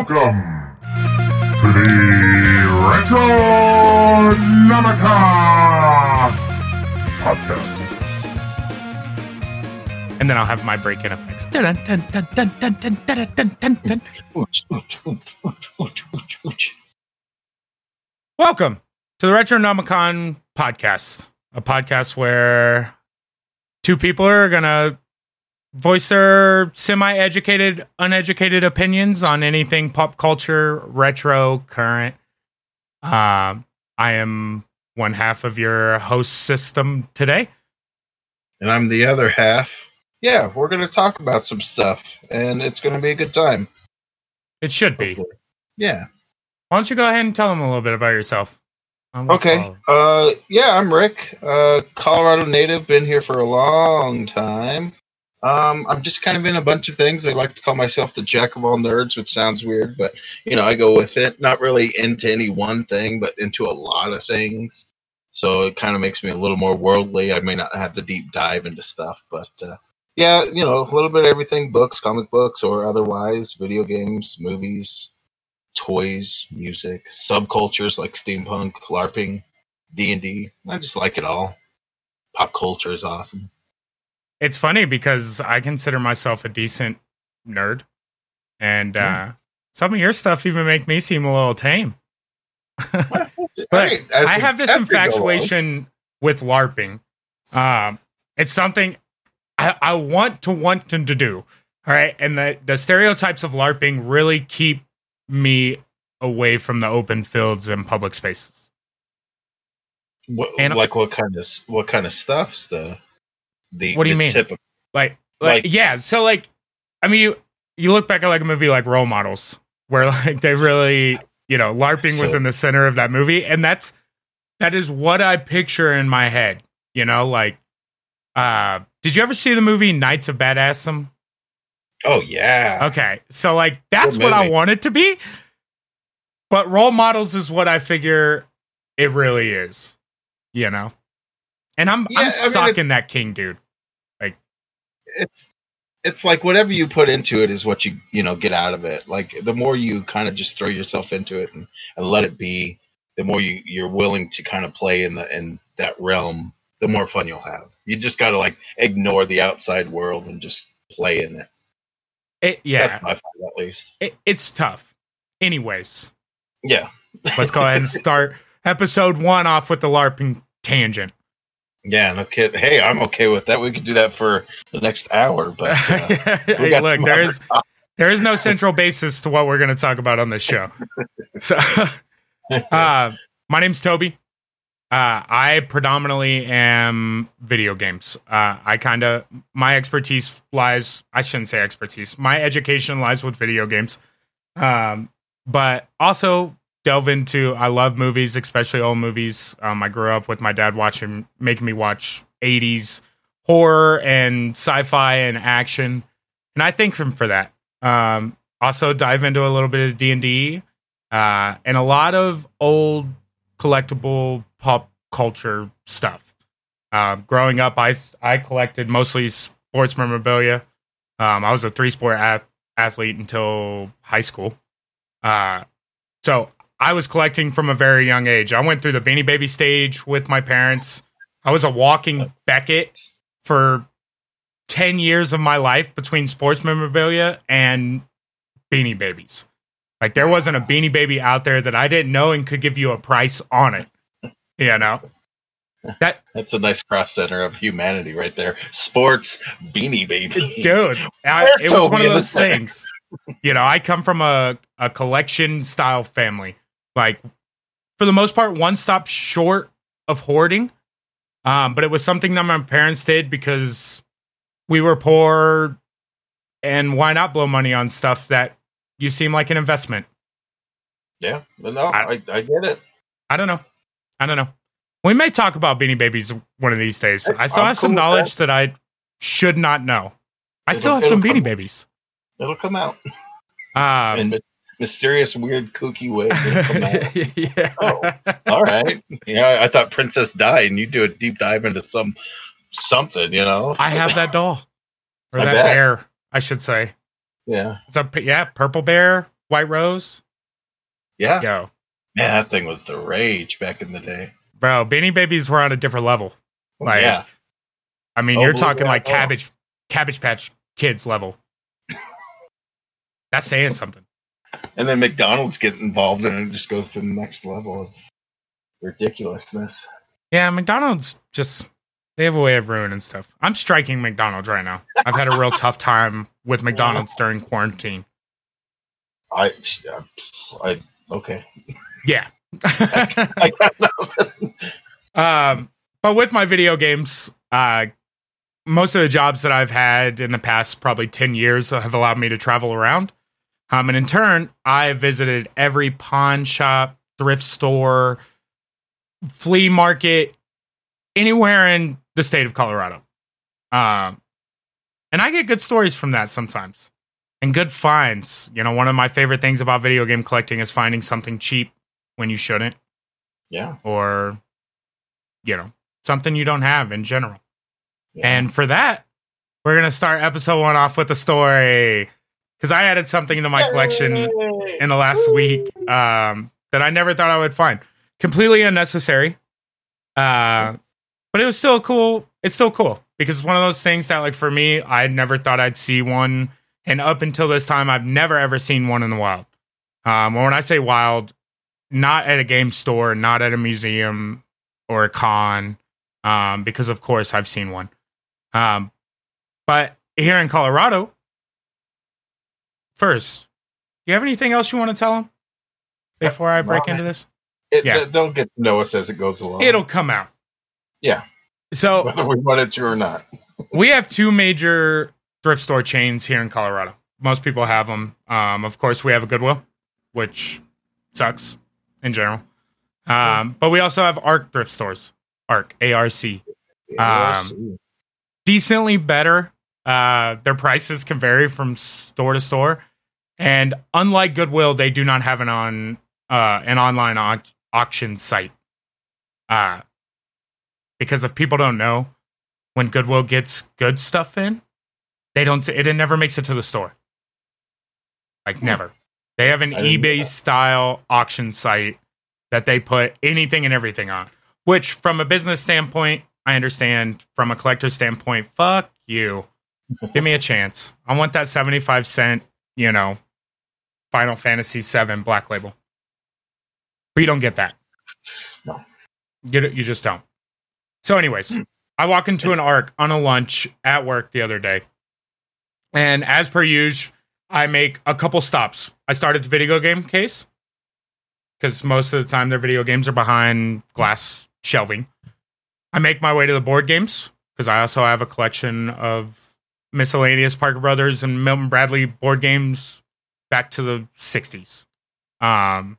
Welcome to the Retro Namaka podcast. And then I'll have my break in effects. Welcome to the Retronomicon podcast, a podcast where two people are going to voice their semi-educated, uneducated opinions on anything pop culture, retro, current. Um, I am one half of your host system today. And I'm the other half. Yeah, we're going to talk about some stuff, and it's going to be a good time. It should be. hopefully. Yeah. Why don't you go ahead and tell them a little bit about yourself? Okay. Uh, yeah, I'm Rick, uh, Colorado native. Been here for a long time. Um, I'm just kind of in a bunch of things. I like to call myself the jack of all nerds, which sounds weird, but you know, I go with it. Not really into any one thing, but into a lot of things. So it kind of makes me a little more worldly. I may not have the deep dive into stuff, but uh, yeah, you know, a little bit of everything: books, comic books, or otherwise, video games, movies, toys, music, subcultures like steampunk, LARPing, D and D. I just like it all. Pop culture is awesome. It's funny because I consider myself a decent nerd, and uh, some of your stuff even make me seem a little tame. But I, I have this as we go infatuation with LARPing. Um, it's something I, I want to want to do. All right, and the the stereotypes of LARPing really keep me away from the open fields and public spaces. what, and- like what kind of what kind of stuff's the the What do you mean? Typical, Like, like, Like- yeah. So, like, I mean, you you look back at like a movie like Role Models, where like they really, you know, LARPing was in the center of that movie, and that's that is what I picture in my head. You know, like, uh, did you ever see the movie Knights of Badassdom? oh yeah, Okay, so like that's what I want it to be, but Role Models is what I figure it really is. You know, and I'm Yeah, I I'm mean, that king, dude. Like it's it's like whatever you put into it is what you you know get out of it. Like the more you kind of just throw yourself into it and, and let it be, the more you you're willing to kind of play in the in that realm, the more fun you'll have. You just got to like ignore the outside world and just play in it. It, yeah, That's my fun, at least. it, it's tough. Anyways, Yeah. let's go ahead and start episode one off with the LARPing tangent. Yeah, no kid. Hey, I'm okay with that. We could do that for the next hour, but uh, hey, look, there is there is no central basis to what we're going to talk about on this show. So, uh, my name's Toby. Uh, I predominantly am video games. Uh, I kind of my expertise lies. I shouldn't say expertise. My education lies with video games, um, but also delve into. I love movies, especially old movies. Um, I grew up with my dad watching, making me watch '80s horror and sci-fi and action, and I thank him for that. Um, also dive into a little bit of D and D, uh, and a lot of old collectible pop culture stuff. Um, growing up, I I collected mostly sports memorabilia. Um, I was a three sport ath- athlete until high school. Uh, so I was collecting from a very young age. I went through the Beanie Baby stage with my parents. I was a walking Beckett for 10 years of my life between sports memorabilia and Beanie Babies. Like there wasn't a Beanie Baby out there that I didn't know and could give you a price on it. You know? That that's a nice cross center of humanity right there. Sports, beanie babies. dude, I, it was one of those things. You know, I come from a, a collection style family. Like, for the most part, one stop short of hoarding. Um, but it was something that my parents did because we were poor, and why not blow money on stuff that you seem like an investment? Yeah, no, I- I, I get it. I don't know. I don't know. We may talk about Beanie Babies one of these days. I still I'm have some cool with knowledge that. I should not know. I still It'll- have some Beanie come- Babies. It'll come out Um, mys- mysterious, weird, kooky ways. It'll come out. yeah. Oh. All right. Yeah, I thought Princess died, and you do a deep dive into some something. You know. I have that doll or I that bet. bear, I should say. Yeah. It's a yeah, purple bear. White Rose. Yeah. Yo, Man, that thing was the rage back in the day. bro, Beanie Babies were on a different level. Oh, like, yeah. I mean, Oh, you're talking like cabbage, cabbage patch kids level. That's saying something. And then McDonald's get involved and it just goes to the next level of ridiculousness. Yeah, McDonald's just they have a way of ruining stuff. I'm striking McDonald's right now. I've had a real tough time with McDonald's during quarantine. I, I, okay. Yeah. I nothing. um, but with my video games, uh, most of the jobs that I've had in the past probably 10 years have allowed me to travel around. Um, and in turn, I visited every pawn shop, thrift store, flea market, anywhere in the state of Colorado. Um, and I get good stories from that sometimes and good finds. You know, one of my favorite things about video game collecting is finding something cheap when you shouldn't Yeah. or you know something you don't have in general yeah. and for that we're gonna start episode one off with a story because i added something to my collection in the last week um, that i never thought i would find. Completely unnecessary uh, but it was still cool. It's still cool because it's one of those things that like for me i never thought i'd see one. And up until this time i've never ever seen one in the wild. Um, when i say wild not at a game store not at a museum or a con um, because of course i've seen one. Um, but here in colorado first do you have anything else you want to tell them before i break into this It, yeah. They'll get to know us as it goes along. it'll come out Yeah. so whether we want it to or not. we have two major thrift store chains here in Colorado. Most people have them. Um, of course, we have a Goodwill, which sucks in general. Um, but we also have ARC thrift stores, ARC, ARC. Um, Decently better. Uh, their prices can vary from store to store. And unlike Goodwill, they do not have an on uh, an online au- auction site. Uh, because if people don't know, when Goodwill gets good stuff in, they don't. It, it never makes it to the store. Like Hmm. never. They have an I didn't know eBay style auction site that they put anything and everything on. Which, from a business standpoint, I understand. From a collector standpoint, fuck you. Give me a chance. I want that seventy-five cent. You know, Final Fantasy VII Black Label. But you don't get that. No. You you just don't. So, anyways, hmm. I walk into an arc on a lunch at work the other day, and as per usual, I make a couple stops. I start at the video game case because most of the time their video games are behind glass shelving. I make my way to the board games because I also have a collection of miscellaneous Parker Brothers and Milton Bradley board games back to the 60s. Um,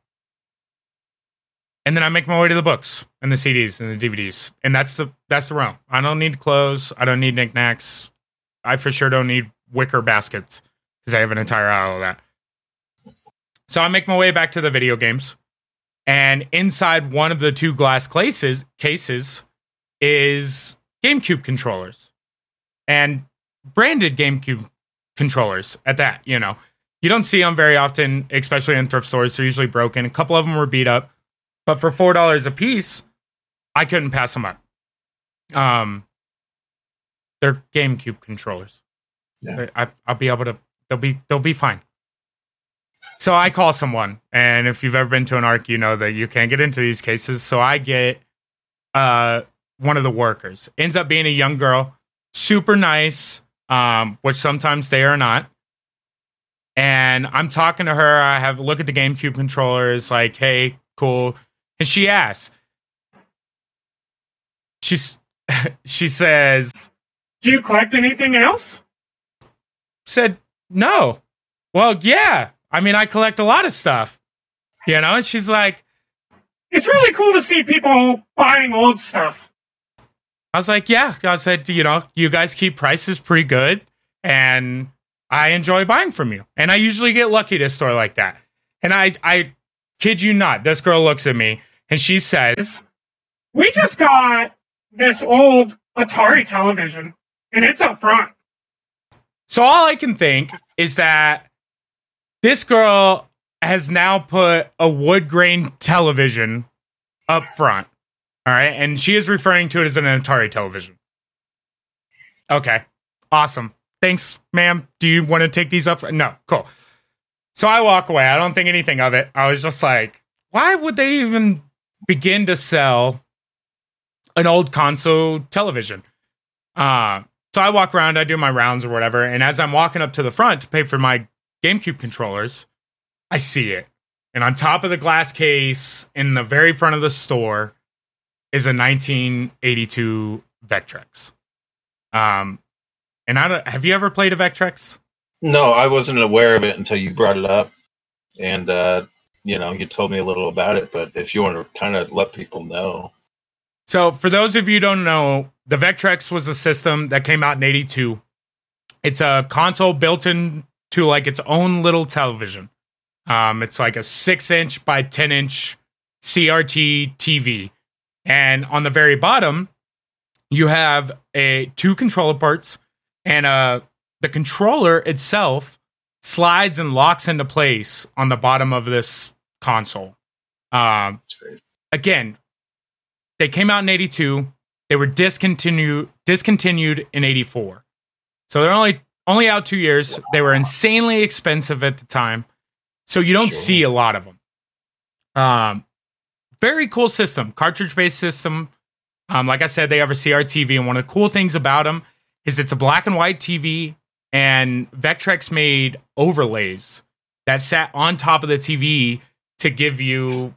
and then I make my way to the books and the CDs and the DVDs, and that's the that's the realm. I don't need clothes. I don't need knickknacks. I for sure don't need wicker baskets because I have an entire aisle of that. So I make my way back to the video games, and inside one of the two glass cases cases is GameCube controllers, and branded GameCube controllers at that. You know, you don't see them very often, especially in thrift stores. They're usually broken. A couple of them were beat up, but for four dollars a piece, I couldn't pass them up. Um, they're GameCube controllers. Yeah. I, I'll be able to. They'll be. They'll be fine. So I call someone, and if you've ever been to an arc, you know that you can't get into these cases. So I get uh one of the workers. Ends up being a young girl, super nice, um, which sometimes they are not. And I'm talking to her. I have a look at the GameCube controllers, like, hey, cool. And she asks, she's she says, Do you collect anything else? Said, No. Well, yeah. I mean, I collect a lot of stuff. You know, and she's like, It's really cool to see people buying old stuff. I was like, Yeah. I said, you know, you guys keep prices pretty good and I enjoy buying from you. And I usually get lucky at a store like that. And I I kid you not, this girl looks at me and she says, We just got this old Atari television and it's up front. So all I can think is that this girl has now put a wood grain television up front. All right. And she is referring to it as an Atari television. Okay. Awesome. Thanks, ma'am. Do you want to take these up? No. Cool. So I walk away. I don't think anything of it. I was just like, why would they even begin to sell an old console television? Uh, so I walk around, I do my rounds or whatever. And as I'm walking up to the front to pay for my GameCube controllers, I see it. And on top of the glass case in the very front of the store is a 1982 Vectrex. Um, and I don't, have you ever played a Vectrex? No, I wasn't aware of it until you brought it up, and uh, you know you told me a little about it. But if you want to kind of let people know, So, for those of you who don't know, the Vectrex was a system that came out in 82. It's a console built into like its own little television. Um, it's like a six inch by 10 inch CRT TV. And on the very bottom, you have a two controller parts and uh the controller itself slides and locks into place on the bottom of this console. Um, again, they came out in 82. They were discontinued discontinued in 84. So they're only only out 2 years. They were insanely expensive at the time. So you don't Sure. see a lot of them. Um very cool system, cartridge-based system. Um like I said they have a CRTV and one of the cool things about them is it's a black and white TV and Vectrex made overlays that sat on top of the TV to give you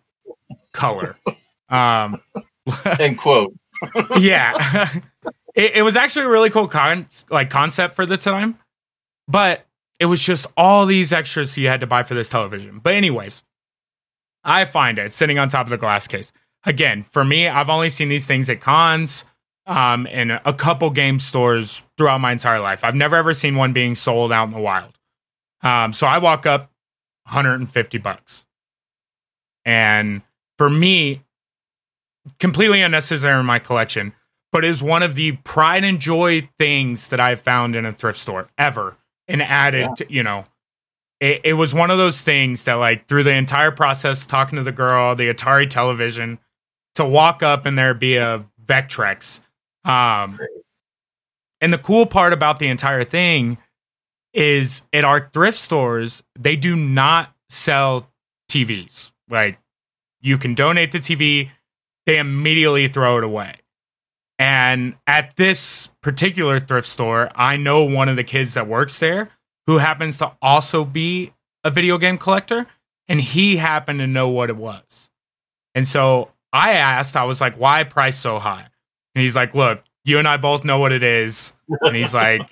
color. Um End quote. yeah it, it was actually a really cool con- like concept for the time but it was just all these extras you had to buy for this television but anyways i find it sitting on top of the glass case again for me i've only seen these things at cons um, and a couple game stores throughout my entire life i've never ever seen one being sold out in the wild um, so i walk up 150 bucks and for me completely unnecessary in my collection, but is one of the pride and joy things that I've found in a thrift store ever. And added, Yeah. to- you know, it, it was one of those things that, like, through the entire process, talking to the girl, the Atari television, to walk up and there be a Vectrex. Um, and the cool part about the entire thing is at our thrift stores, they do not sell TVs. Like, you can donate the TV, they immediately throw it away. And at this particular thrift store, I know one of the kids that works there who happens to also be a video game collector, and he happened to know what it was. And so I asked, I was like, why price so high? And he's like, look, you and I both know what it is. And he's like,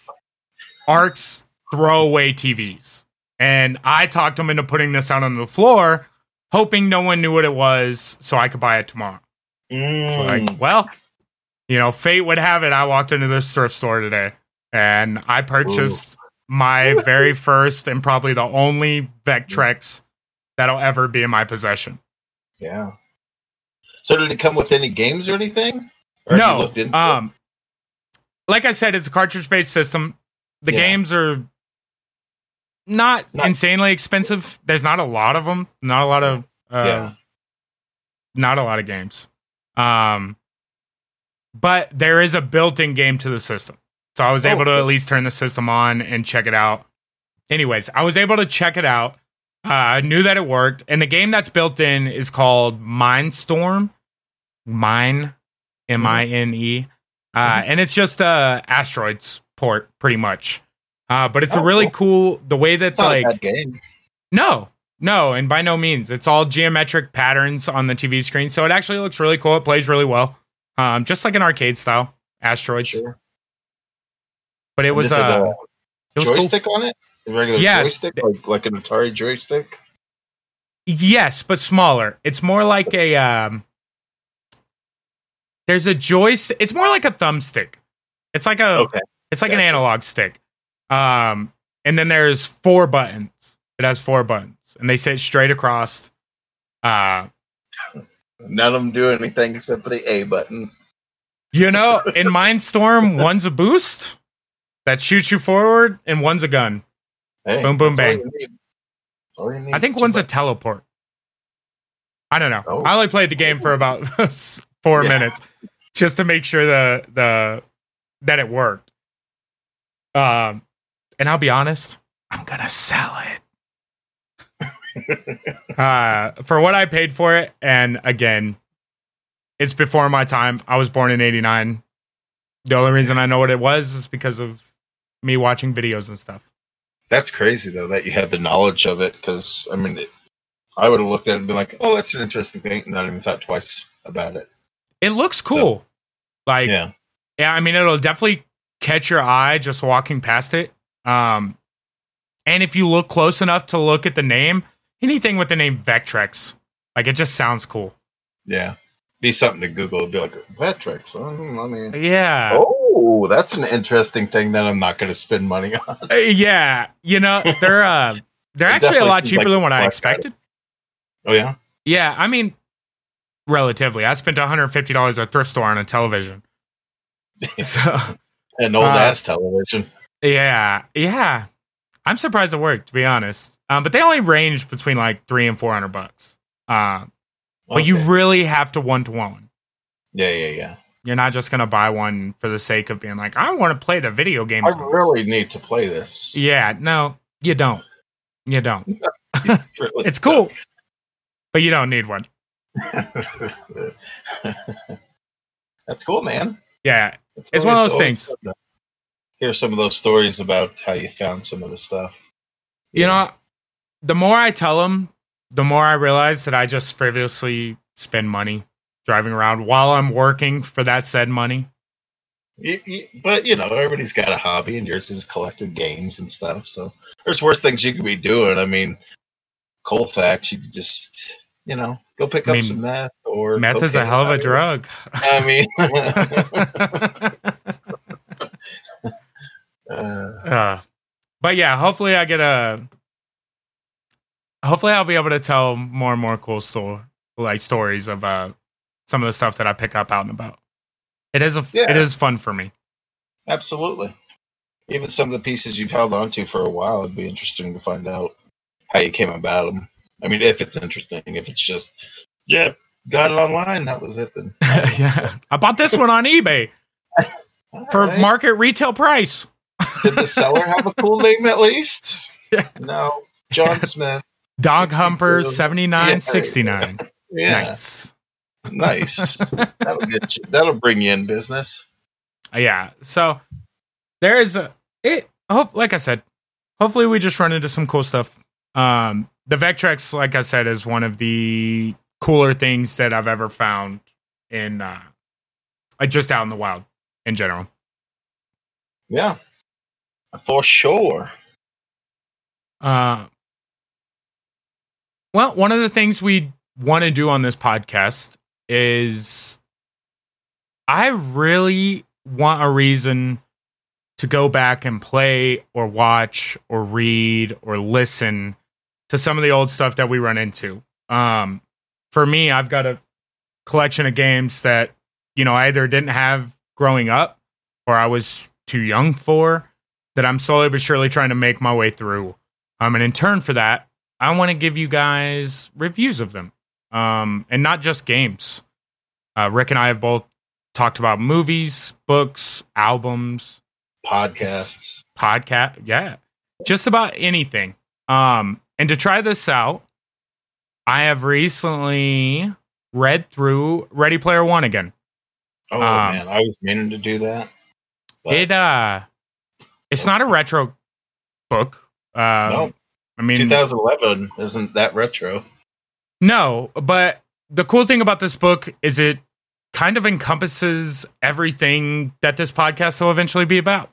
Arcs throwaway TVs. And I talked him into putting this out on the floor, hoping no one knew what it was so I could buy it tomorrow. So Mm. like, well, you know, fate would have it. I walked into this thrift store today and I purchased my very first and probably the only Vectrex that'll ever be in my possession. yeah. So did it come with any games or anything? Or no, looked into it? um, like I said, it's a cartridge-based system. The Yeah. games are not, Not- insanely expensive. There's not a lot of them. Not a lot of, uh, Yeah. not a lot of games. Um, but there is a built-in game to the system, so I was Oh, able to at least turn the system on and check it out. Anyways, I was able to check it out. Uh, I knew that it worked, and the game that's built in is called Mine Storm. Mine, M I N E, uh, and it's just a asteroids port, pretty much. Uh, but it's a Oh, really cool. the way that's It's not like a bad game. no, no, and by no means. It's all geometric patterns on the TV screen, so it actually looks really cool. It plays really well, um, just like an arcade style asteroids. Sure. But it And was uh, a it was cool. joystick on it? A regular Yeah. joystick? Like, like an Atari joystick? Yes, but smaller. It's more like a um. There's a joystick. It's more like a thumbstick. It's like a. Okay. It's like an analog stick. Um, and then there's four buttons. It has four buttons, and they sit straight across. Uh, None of them do anything except for the A button. You know, in Mine Storm, one's a boost that shoots you forward, and one's a gun. Hey, Boom, boom, all bang. All I think one's a teleport. I don't know. Oh. I only played the game for about four Yeah. minutes just to make sure the the that it worked. Um, and I'll be honest, I'm gonna sell it. uh, for what I paid for it, and again, it's before my time. I was born in '89. The only reason I know what it was is because of me watching videos and stuff. That's crazy though that you had the knowledge of it because I mean, it, I would have looked at it and been like, "Oh, that's an interesting thing," and not even thought twice about it. It looks cool. like yeah, Yeah, I mean it'll definitely catch your eye just walking past it. Um and if you look close enough to look at the name, anything with the name Vectrex, like it just sounds cool. yeah, be something to Google. Be like Vectrex. I mean, Yeah. oh, that's an interesting thing that I'm not going to spend money on. Uh, yeah, you know, they're uh they're It actually a lot cheaper like than what I expected. Oh yeah, Yeah, I mean relatively. I spent $150 at a thrift store on a television. So, an old Uh, ass television. yeah, yeah. I'm surprised it worked, to be honest. Um, but they only range between like 3 and 400 bucks. Uh, But you really have to one to one. yeah, yeah, yeah. You're not just gonna buy one for the sake of being like, I want to play the video game. I really need to play this. Yeah, no, you don't. You don't. Really It's cool, but you don't need one. That's cool, man. Yeah, It's, It's one of those things. Hear some of those stories about how you found some of the stuff. you know, the more I tell them, the more I realize that I just frivolously spend money driving around while I'm working for that said money. Y- y- but you know, everybody's got a hobby, and yours is collecting games and stuff. So there's worse things you could be doing. I mean, Colfax, you could just you know go pick I up some meth or Meth is a hell of a drug. I mean, uh, Uh, but yeah, hopefully I get a. Hopefully I'll be able to tell more and more cool like stories of uh some of the stuff that I pick up out and about. It is a Yeah. it is fun for me. absolutely. Even some of the pieces you've held on to for a while, it'd be interesting to find out how you came about them. I mean, if it's interesting, if it's just yeah, got it online, that was it. Then yeah, I bought this one on eBay for Alright. market retail price. Did the seller have a cool name at least? Yeah. No, John Smith. Dog 62. Humper seventy nine Yeah. sixty nine. Yeah, Nice. nice. that'll get you. That'll bring you in business. Yeah. So there is a it. Hope like I said, hopefully we just run into some cool stuff. Um, the Vectrex, like I said, is one of the cooler things that I've ever found in uh, just out in the wild in general. Yeah, for sure. Uh, well, one of the things we want to do on this podcast is I really want a reason to go back and play or watch or read or listen to some of the old stuff that we run into. Um, for me, I've got a collection of games that, you know, I either didn't have growing up or I was too young for that I'm slowly but surely trying to make my way through. Um, and in turn for that, I want to give you guys reviews of them, um, and not just games. Uh, Rick and I have both talked about movies, books, albums, Podcasts. podcast, yeah, just about anything. Um, and to try this out, I have recently read through Ready Player One again. Oh Um, man, I was meaning to do that. but It uh, it's not a retro book. Um, No. I mean, 2011 isn't that retro. No, but the cool thing about this book is it kind of encompasses everything that this podcast will eventually be about.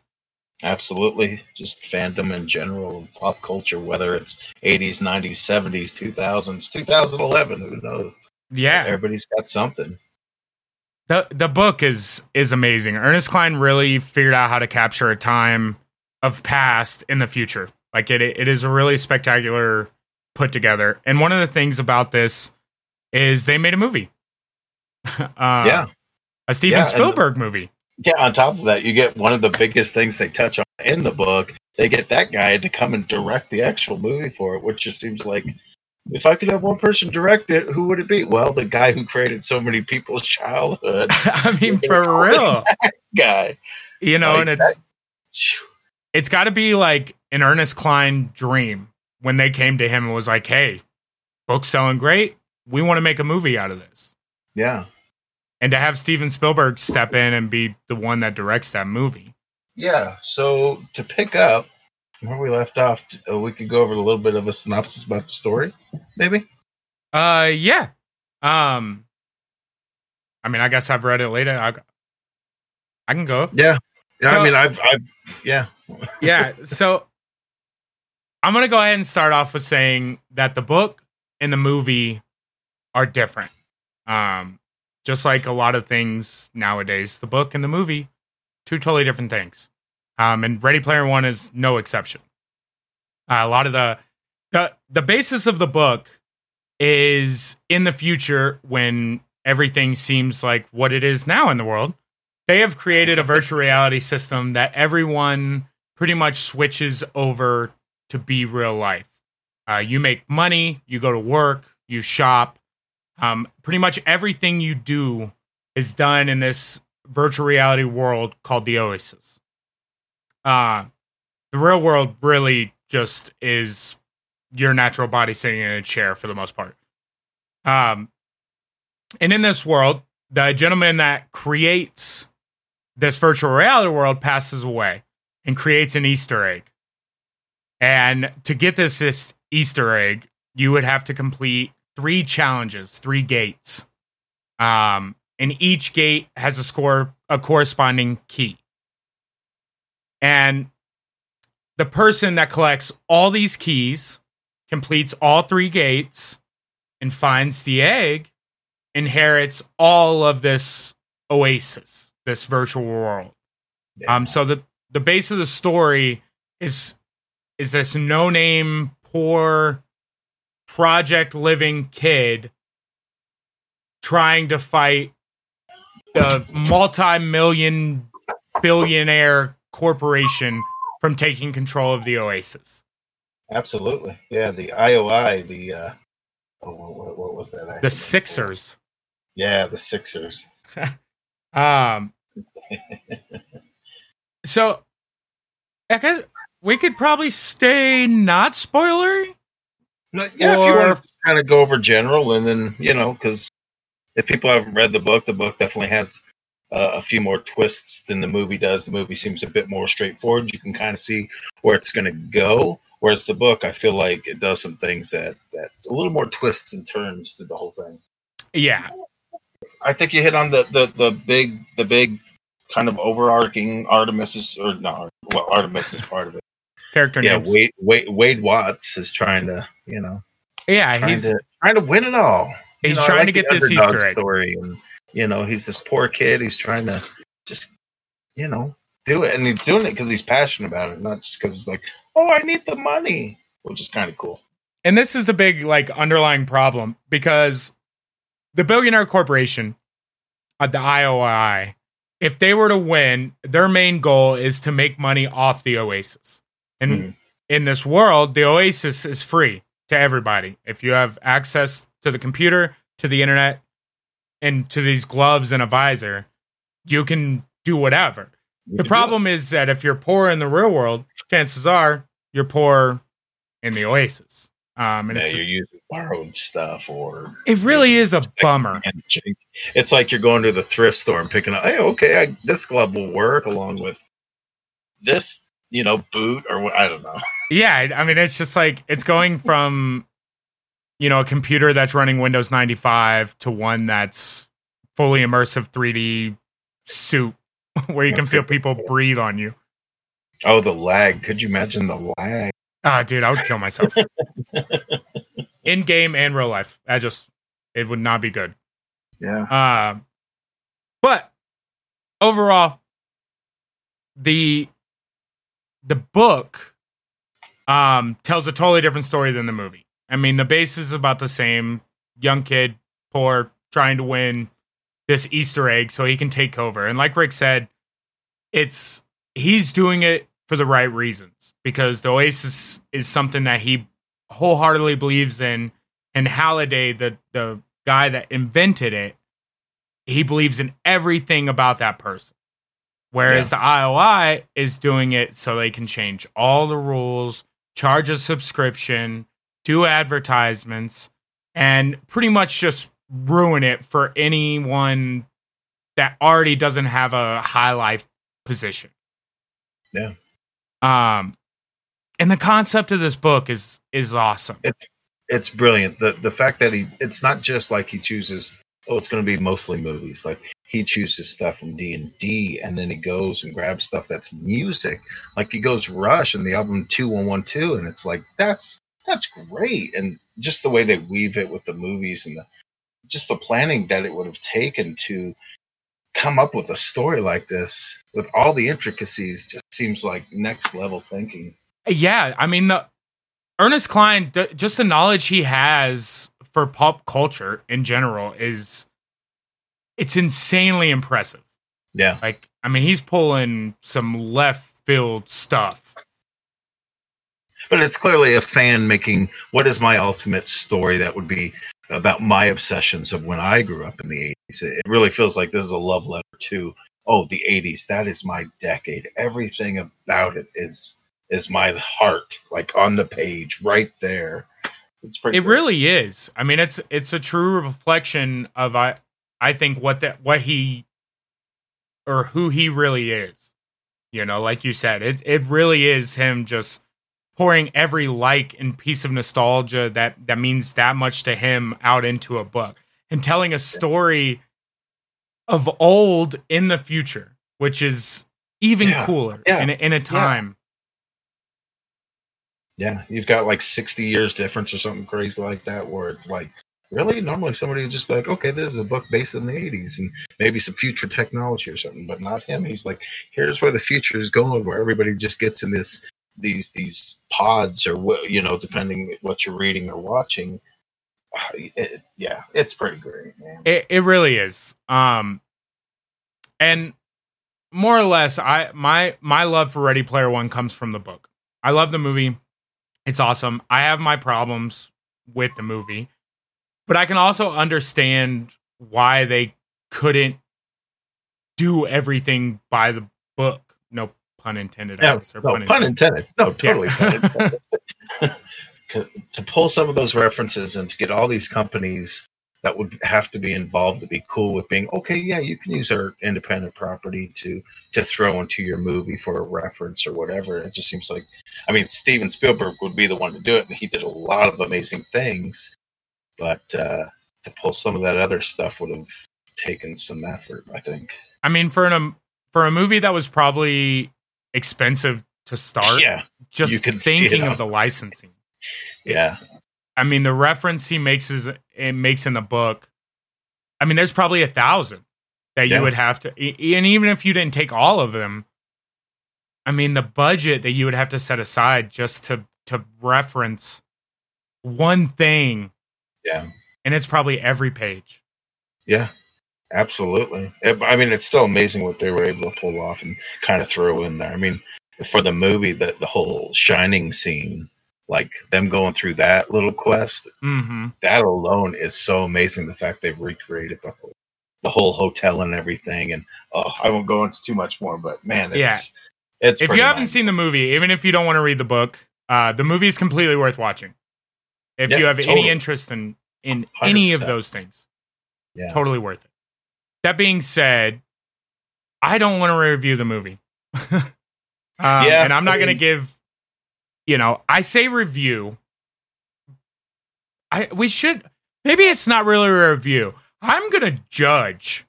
Absolutely, just fandom in general, pop culture, whether it's 80s, 90s, 70s, 2000s, 2011, who knows? Yeah. Everybody's got something. The the book is is amazing. Ernest Cline really figured out how to capture a time of past in the future. Like it it is a really spectacular put together. And one of the things about this is they made a movie. uh, yeah. A Steven Yeah, and- Spielberg movie. Yeah, on top of that, you get one of the biggest things they touch on in the book, they get that guy to come and direct the actual movie for it, which just seems like if I could have one person direct it, who would it be? Well, the guy who created so many people's childhood. I mean, for real, guy. you know, Like and it's that- it's got to be like an Ernest Cline dream when they came to him and was like, "Hey, book's selling great. We want to make a movie out of this." Yeah. And to have Steven Spielberg step in and be the one that directs that movie. Yeah. So to pick up where we left off, we could go over a little bit of a synopsis about the story, maybe. Uh, yeah. Um, I mean, I guess I've read it later. I, I can go. Yeah. Yeah. So- I mean, I've, I've, yeah. yeah. So I'm gonna go ahead and start off with saying that the book and the movie are different. Um, just like a lot of things nowadays, the book and the movie, two totally different things. Um, and Ready Player One is no exception. Uh, a lot of the the the basis of the book is in the future when everything seems like what it is now in the world. They have created a virtual reality system that everyone pretty much switches over to be real life. Uh, you make money, you go to work, you shop. Um, pretty much everything you do is done in this virtual reality world called the Oasis. Uh, the real world really just is your natural body sitting in a chair for the most part. Um, and in this world, the gentleman that creates this virtual reality world passes away and creates an Easter egg. And to get this, Easter egg, you would have to complete three challenges, three gates. Um, and each gate has a score, a corresponding key. And the person that collects all these keys, completes all three gates, and finds the egg, inherits all of this oasis, this virtual world. Yeah. Um, so the the base of the story is is this no name poor project living kid trying to fight the multi million billionaire corporation from taking control of the oasis. Absolutely. Yeah. The IOI, the, uh, oh, what, what was that? The acronym? Sixers. Yeah. The Sixers. Um so I guess we could probably stay not spoilery. No, yeah, if you want to kind of go over general, and then you know, because if people haven't read the book, the book definitely has uh, a few more twists than the movie does. The movie seems a bit more straightforward. You can kind of see where it's going to go. Whereas the book, I feel like it does some things that that a little more twists and turns to the whole thing. Yeah. I think you hit on the the, the big the big kind of overarching Artemis is or not well Artemis is part of it. Character Yeah, names. Wade, Wade Wade Watts is trying to you know yeah, trying he's to trying to win it all. he's You know, trying like to get this Easter egg. story, and you know, he's this poor kid. He's trying to just, you know, do it, and he's doing it because he's passionate about it, not just because it's like, oh, I need the money, which is kind of cool. And this is the big like underlying problem because the billionaire corporation, uh, the IOI, if they were to win, their main goal is to make money off the Oasis. And Mhm. in this world, the Oasis is free to everybody. If you have access to the computer, to the internet, and to these gloves and a visor, you can do whatever. The problem is that if you're poor in the real world, chances are you're poor in the Oasis. Um, and Yeah, it's, you're using borrowed stuff, or it really is a bummer. It's like you're going to the thrift store and picking up. Hey, okay, I, this glove will work along with this, you know, boot or? I don't know. Yeah, I mean, it's just like it's going from, you know, a computer that's running Windows 95 to one that's fully immersive 3D suit where you can feel people breathe on you. Oh, the lag. Could you imagine the lag? Ah, dude, I would kill myself in game and real life. I just, it would not be good. Yeah. Uh, but overall, the the book um, tells a totally different story than the movie. I mean, the base is about the same: young kid, poor, trying to win this Easter egg so he can take over. And like Rick said, it's he's doing it for the right reasons because the Oasis is something that he wholeheartedly believes in, and Halliday, the the guy that invented it, he believes in everything about that person. Whereas the IOI is doing it so they can change all the rules, charge a subscription, do advertisements, and pretty much just ruin it for anyone that already doesn't have a high life position. Yeah. Um and the concept of this book is is awesome. It's it's brilliant. The the fact that he it's not just like he chooses oh it's going to be mostly movies. Like he chooses stuff from D and then he goes and grabs stuff that's music. Like he goes Rush and the album Two One One Two, and it's like that's that's great. And just the way they weave it with the movies and the just the planning that it would have taken to come up with a story like this with all the intricacies just seems like next level thinking. Yeah, I mean the Ernest Cline the, just the knowledge he has for pop culture in general is it's insanely impressive. Yeah. Like, I mean, he's pulling some left field stuff. But it's clearly a fan making what is my ultimate story that would be about my obsessions of when I grew up in the 80s. It really feels like this is a love letter to, oh, the 80s. That is my decade. Everything about it is is my heart, like on the page, right there. It's pretty. It great. really is. I mean, it's it's a true reflection of I I think what that what he or who he really is. You know, like you said, it it really is him just pouring every like and piece of nostalgia that that means that much to him out into a book and telling a story of old in the future, which is even yeah. cooler yeah. in a, in a time. Yeah. yeah, you've got like sixty years difference or something crazy like that, where it's like Really? Normally somebody would just be like, okay, this is a book based in the 80s and maybe some future technology or something, but not him. He's like, here's where the future is going, where everybody just gets in this these these pods or you know, depending what you're reading or watching. It, yeah, it's pretty great, man. It it really is. Um, and more or less, I my my love for Ready Player One comes from the book. I love the movie. It's awesome. I have my problems with the movie but I can also understand why they couldn't do everything by the book. No pun intended. No, no pun, pun intended. No, totally yeah. to pull some of those references and to get all these companies that would have to be involved to be cool with being okay yeah you can use our independent property to to throw into your movie for a reference or whatever it just seems like i mean steven spielberg would be the one to do it and he did a lot of amazing things but uh, to pull some of that other stuff would have taken some effort. I think. I mean, for an um, for a movie that was probably expensive to start, yeah, just thinking of the licensing. Yeah, I mean, the reference he makes is it makes in the book. I mean, there's probably a thousand that yeah. you would have to, and even if you didn't take all of them, I mean, the budget that you would have to set aside just to to reference one thing yeah. And it's probably every page. Yeah. Absolutely. I mean, it's still amazing what they were able to pull off and kind of throw in there. I mean, for the movie, that the whole Shining scene, like them going through that little quest, mm-hmm. that alone is so amazing. The fact they've recreated the whole, the whole hotel and everything. And oh, I won't go into too much more, but man, it's, yeah. It's if you haven't nice. seen the movie, even if you don't want to read the book, uh, the movie is completely worth watching. If you have totally. any interest in in 100%. any of those things, yeah. totally worth it. That being said, I don't want to review the movie. um, yeah, and I'm not going to give. You know, I say review. I we should maybe it's not really a review. I'm going to judge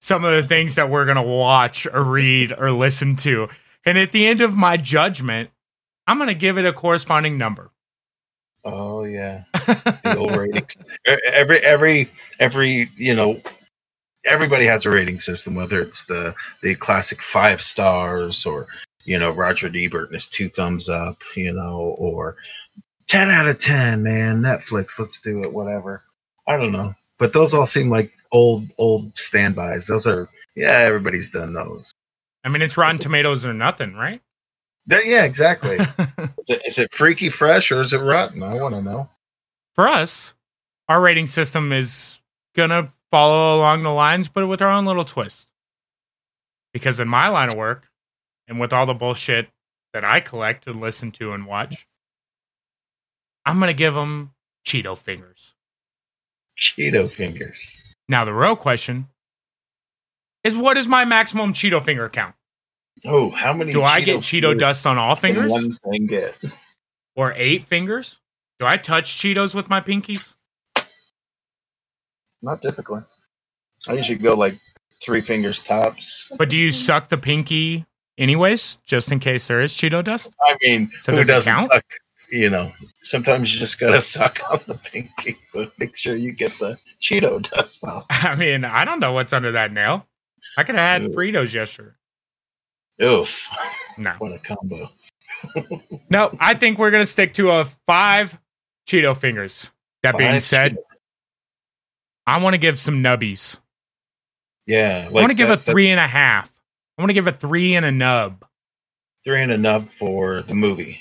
some of the things that we're going to watch or read or listen to. And at the end of my judgment, I'm going to give it a corresponding number. Oh yeah, the old ratings. Every every every you know, everybody has a rating system. Whether it's the the classic five stars or you know Roger Ebert and his two thumbs up, you know, or ten out of ten, man. Netflix, let's do it. Whatever. I don't know, but those all seem like old old standbys. Those are yeah, everybody's done those. I mean, it's Rotten Tomatoes or nothing, right? That- yeah, exactly. is, it, is it freaky fresh or is it rotten? I want to know. For us, our rating system is gonna follow along the lines, but with our own little twist. Because in my line of work, and with all the bullshit that I collect and listen to and watch, I'm gonna give them Cheeto fingers. Cheeto fingers. Now the real question is, what is my maximum Cheeto finger count? Oh, how many? Do I get Cheeto dust on all fingers One finger. or eight fingers? Do I touch Cheetos with my pinkies? Not typically. I usually go like three fingers tops. But do you suck the pinky anyways, just in case there is Cheeto dust? I mean, So who does doesn't count? suck? You know, sometimes you just gotta suck on the pinky, but make sure you get the Cheeto dust off. I mean, I don't know what's under that nail. I could have had Ew. Fritos yesterday. Oof! No, What a combo. no. I think we're gonna stick to a five Cheeto fingers. That being said, Cheeto- I want to give some nubbies. yeah, I want to give a three and a half. I want to give a three and a nub. three and a nub for the movie.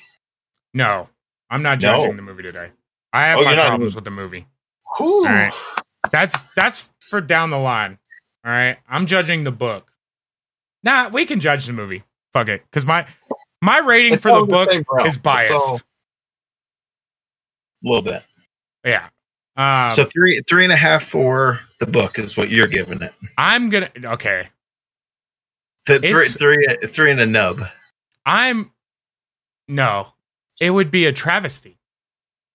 No, I'm not No. judging the movie today. I have Oh, my you're not problems with the movie. Whew. right. That's that's for down the line. All right, I'm judging the book. Nah, we can judge the movie. Fuck it, because my my rating It's for the all the book is biased. all- A little bit. Yeah. Um, so three three and a half for the book is what you're giving it. I'm gonna okay. The three It's- three three and a nub. I'm no. It would be a travesty.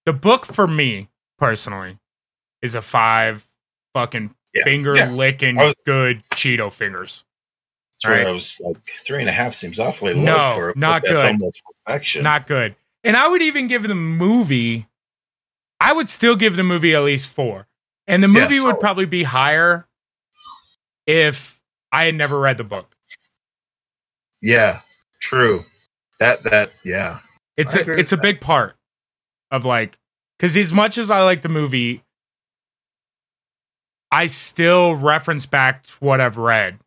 The book for me personally is a five fucking Yeah, finger yeah. licking was- good Cheeto fingers. Where Right. I was oh like three and a half seems awfully low No, for a book not that's good. almost perfection. Not good. And I would even give the movie. I would still give the movie at least four, and the movie would solid. probably be higher if I had never read the book. yeah, true. That that yeah. It's I a, it's a with big part of like because as much as I like the movie, I still reference back to what I've read,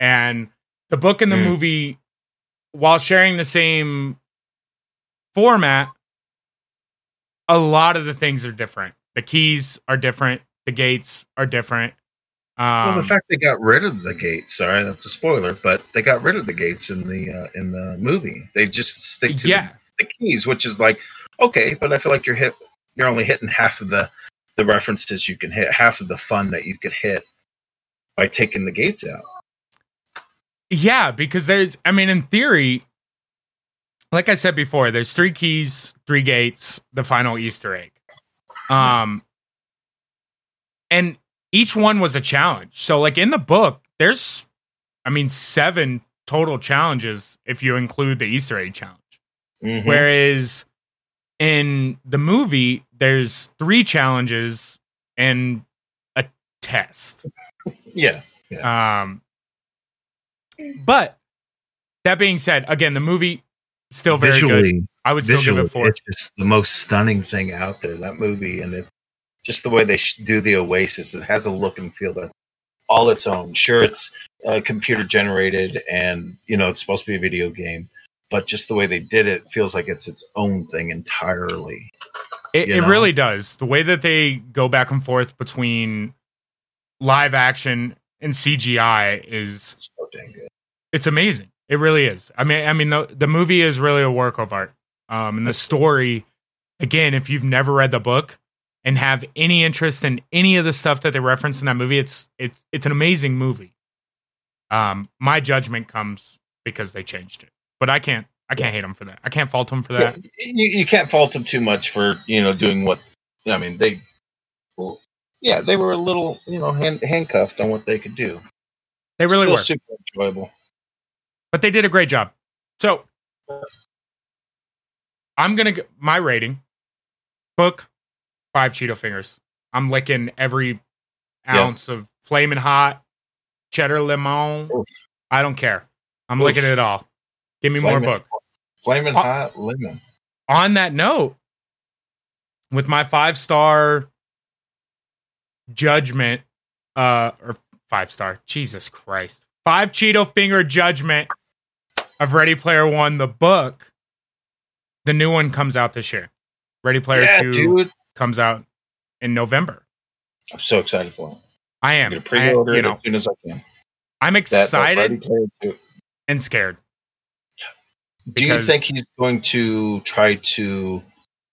and the book and the Mm. movie, while sharing the same format, a lot of the things are different. The keys are different. The gates are different. Um, well, the fact they got rid of the gates. Sorry, that's a spoiler, but they got rid of the gates in the uh, in the movie. They just stick to yeah, the, the keys, which is like okay, but I feel like you're hit. You're only hitting half of the the references you can hit, half of the fun that you could hit by taking the gates out. Yeah, because there's, I mean, in theory, like I said before, there's three keys, three gates, the final Easter egg. Um, and each one was a challenge. So, like in the book, there's, I mean, seven total challenges if you include the Easter egg challenge. Mhm. Whereas in the movie, there's three challenges and a test. yeah, Um, but that being said, again, the movie still very good. I would still give it four. it's just the most stunning thing out there. That movie and it, just the way they do the Oasis, it has a look and feel that all its own. Sure, it's uh, computer generated and you know it's supposed to be a video game, but just the way they did it feels like it's its own thing entirely. It, it really does. The way that they go back and forth between live action and CGI is dang good. it's amazing. It really is. I mean, I mean, the the movie is really a work of art. Um, and the story, again, if you've never read the book and have any interest in any of the stuff that they reference in that movie, it's it's it's an amazing movie. Um, my judgment comes because they changed it, but I can't I can't hate them for that. I can't fault them for that. Yeah, you, you can't fault them too much for you know doing what I mean they. Well, yeah, they were a little you know hand, handcuffed on what they could do. They really Still were, super enjoyable. but they did a great job. So I'm gonna g- my rating book five Cheeto fingers. I'm licking every Yeah. ounce of flaming hot cheddar lemon. Oof. I don't care. I'm Oof. licking it all. Give me more book. Flaming hot lemon. On that note, with my five star judgment, uh, or five star, Jesus Christ, five Cheeto finger judgment of Ready Player One, the book. the new one comes out this year. Ready Player yeah, Two dude. comes out in November. I'm so excited for it. I I'm am. gonna pre-order I- you know, as soon as I can. I'm That- that excited Two. and scared. Do you think he's going to try to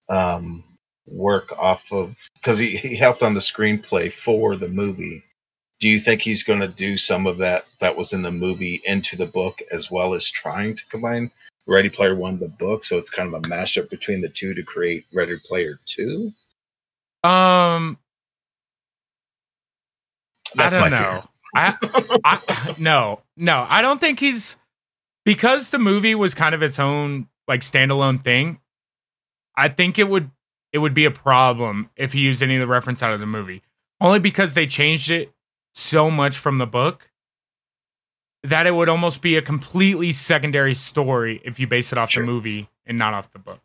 um, work off of because he, he helped on the screenplay for the movie? Do you think he's going to do some of that that was in the movie into the book as well as trying to combine Ready Player One the book, so it's kind of a mashup between the two to create Ready Player Two? Um, That's I don't my know. I, I no, no. I don't think he's because the movie was kind of its own like standalone thing. I think it would it would be a problem if he used any of the reference out of the movie. Only because they changed it so much from the book that it would almost be a completely secondary story if you base it off Sure. the movie and not off the book.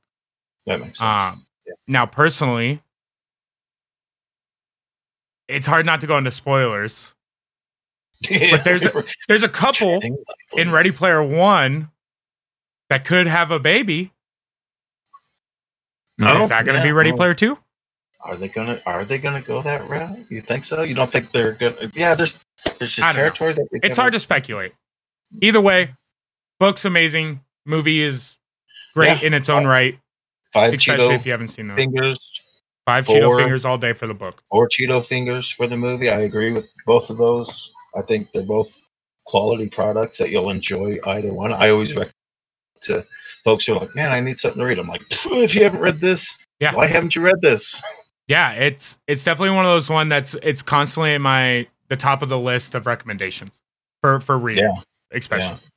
That makes sense. Um, Yeah. Now, personally, it's hard not to go into spoilers. but there's a- There's a couple in Ready Player One that could have a baby. No, Is that going to yeah, be Ready no. Player Two? Are they gonna Are they gonna go that route? You think so? You don't think they're gonna? Yeah, there's there's just don't know. territory that It's hard to speculate. Either way, book's amazing. Movie is great Yeah. in its own right, five especially Cheeto if you haven't seen them. fingers, Five Cheeto fingers all day for the book. or Cheeto fingers for the movie. I agree with both of those. I think they're both quality products that you'll enjoy either one. I always recommend to folks who are like, "Man, I need something to read." I'm like, "If you haven't read this, Yeah. why haven't you read this?" Yeah, it's it's definitely one of those one that's it's constantly in my the top of the list of recommendations for for reading, Yeah. especially. Yeah.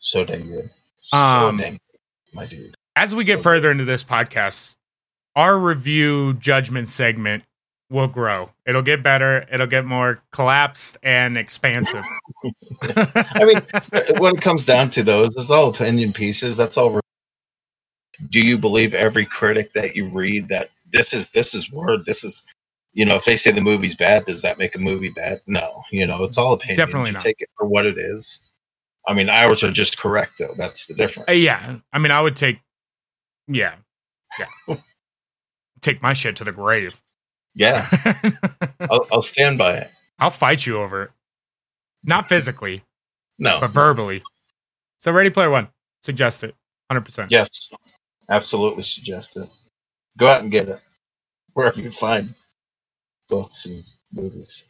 So dang good. So Um, dang, good, my dude. As we get So further into this podcast, our review judgment segment will grow. It'll get better. It'll get more collapsed and expansive. I mean, when it comes down to those, it's all opinion pieces. That's all. Do you believe every critic that you read that this is this is word this is, you know, if they say the movie's bad, does that make a movie bad? No, you know, it's all opinion. Definitely not. Take it for what it is. I mean, ours are just correct though. That's the difference. Uh, yeah, I mean, I would take, yeah, yeah, take my shit to the grave. Yeah, I'll, I'll stand by it. I'll fight you over it, not physically, No, but verbally. So, Ready Player One, suggest it, hundred percent. yes, absolutely suggest it. Go out and get it wherever you find books and movies.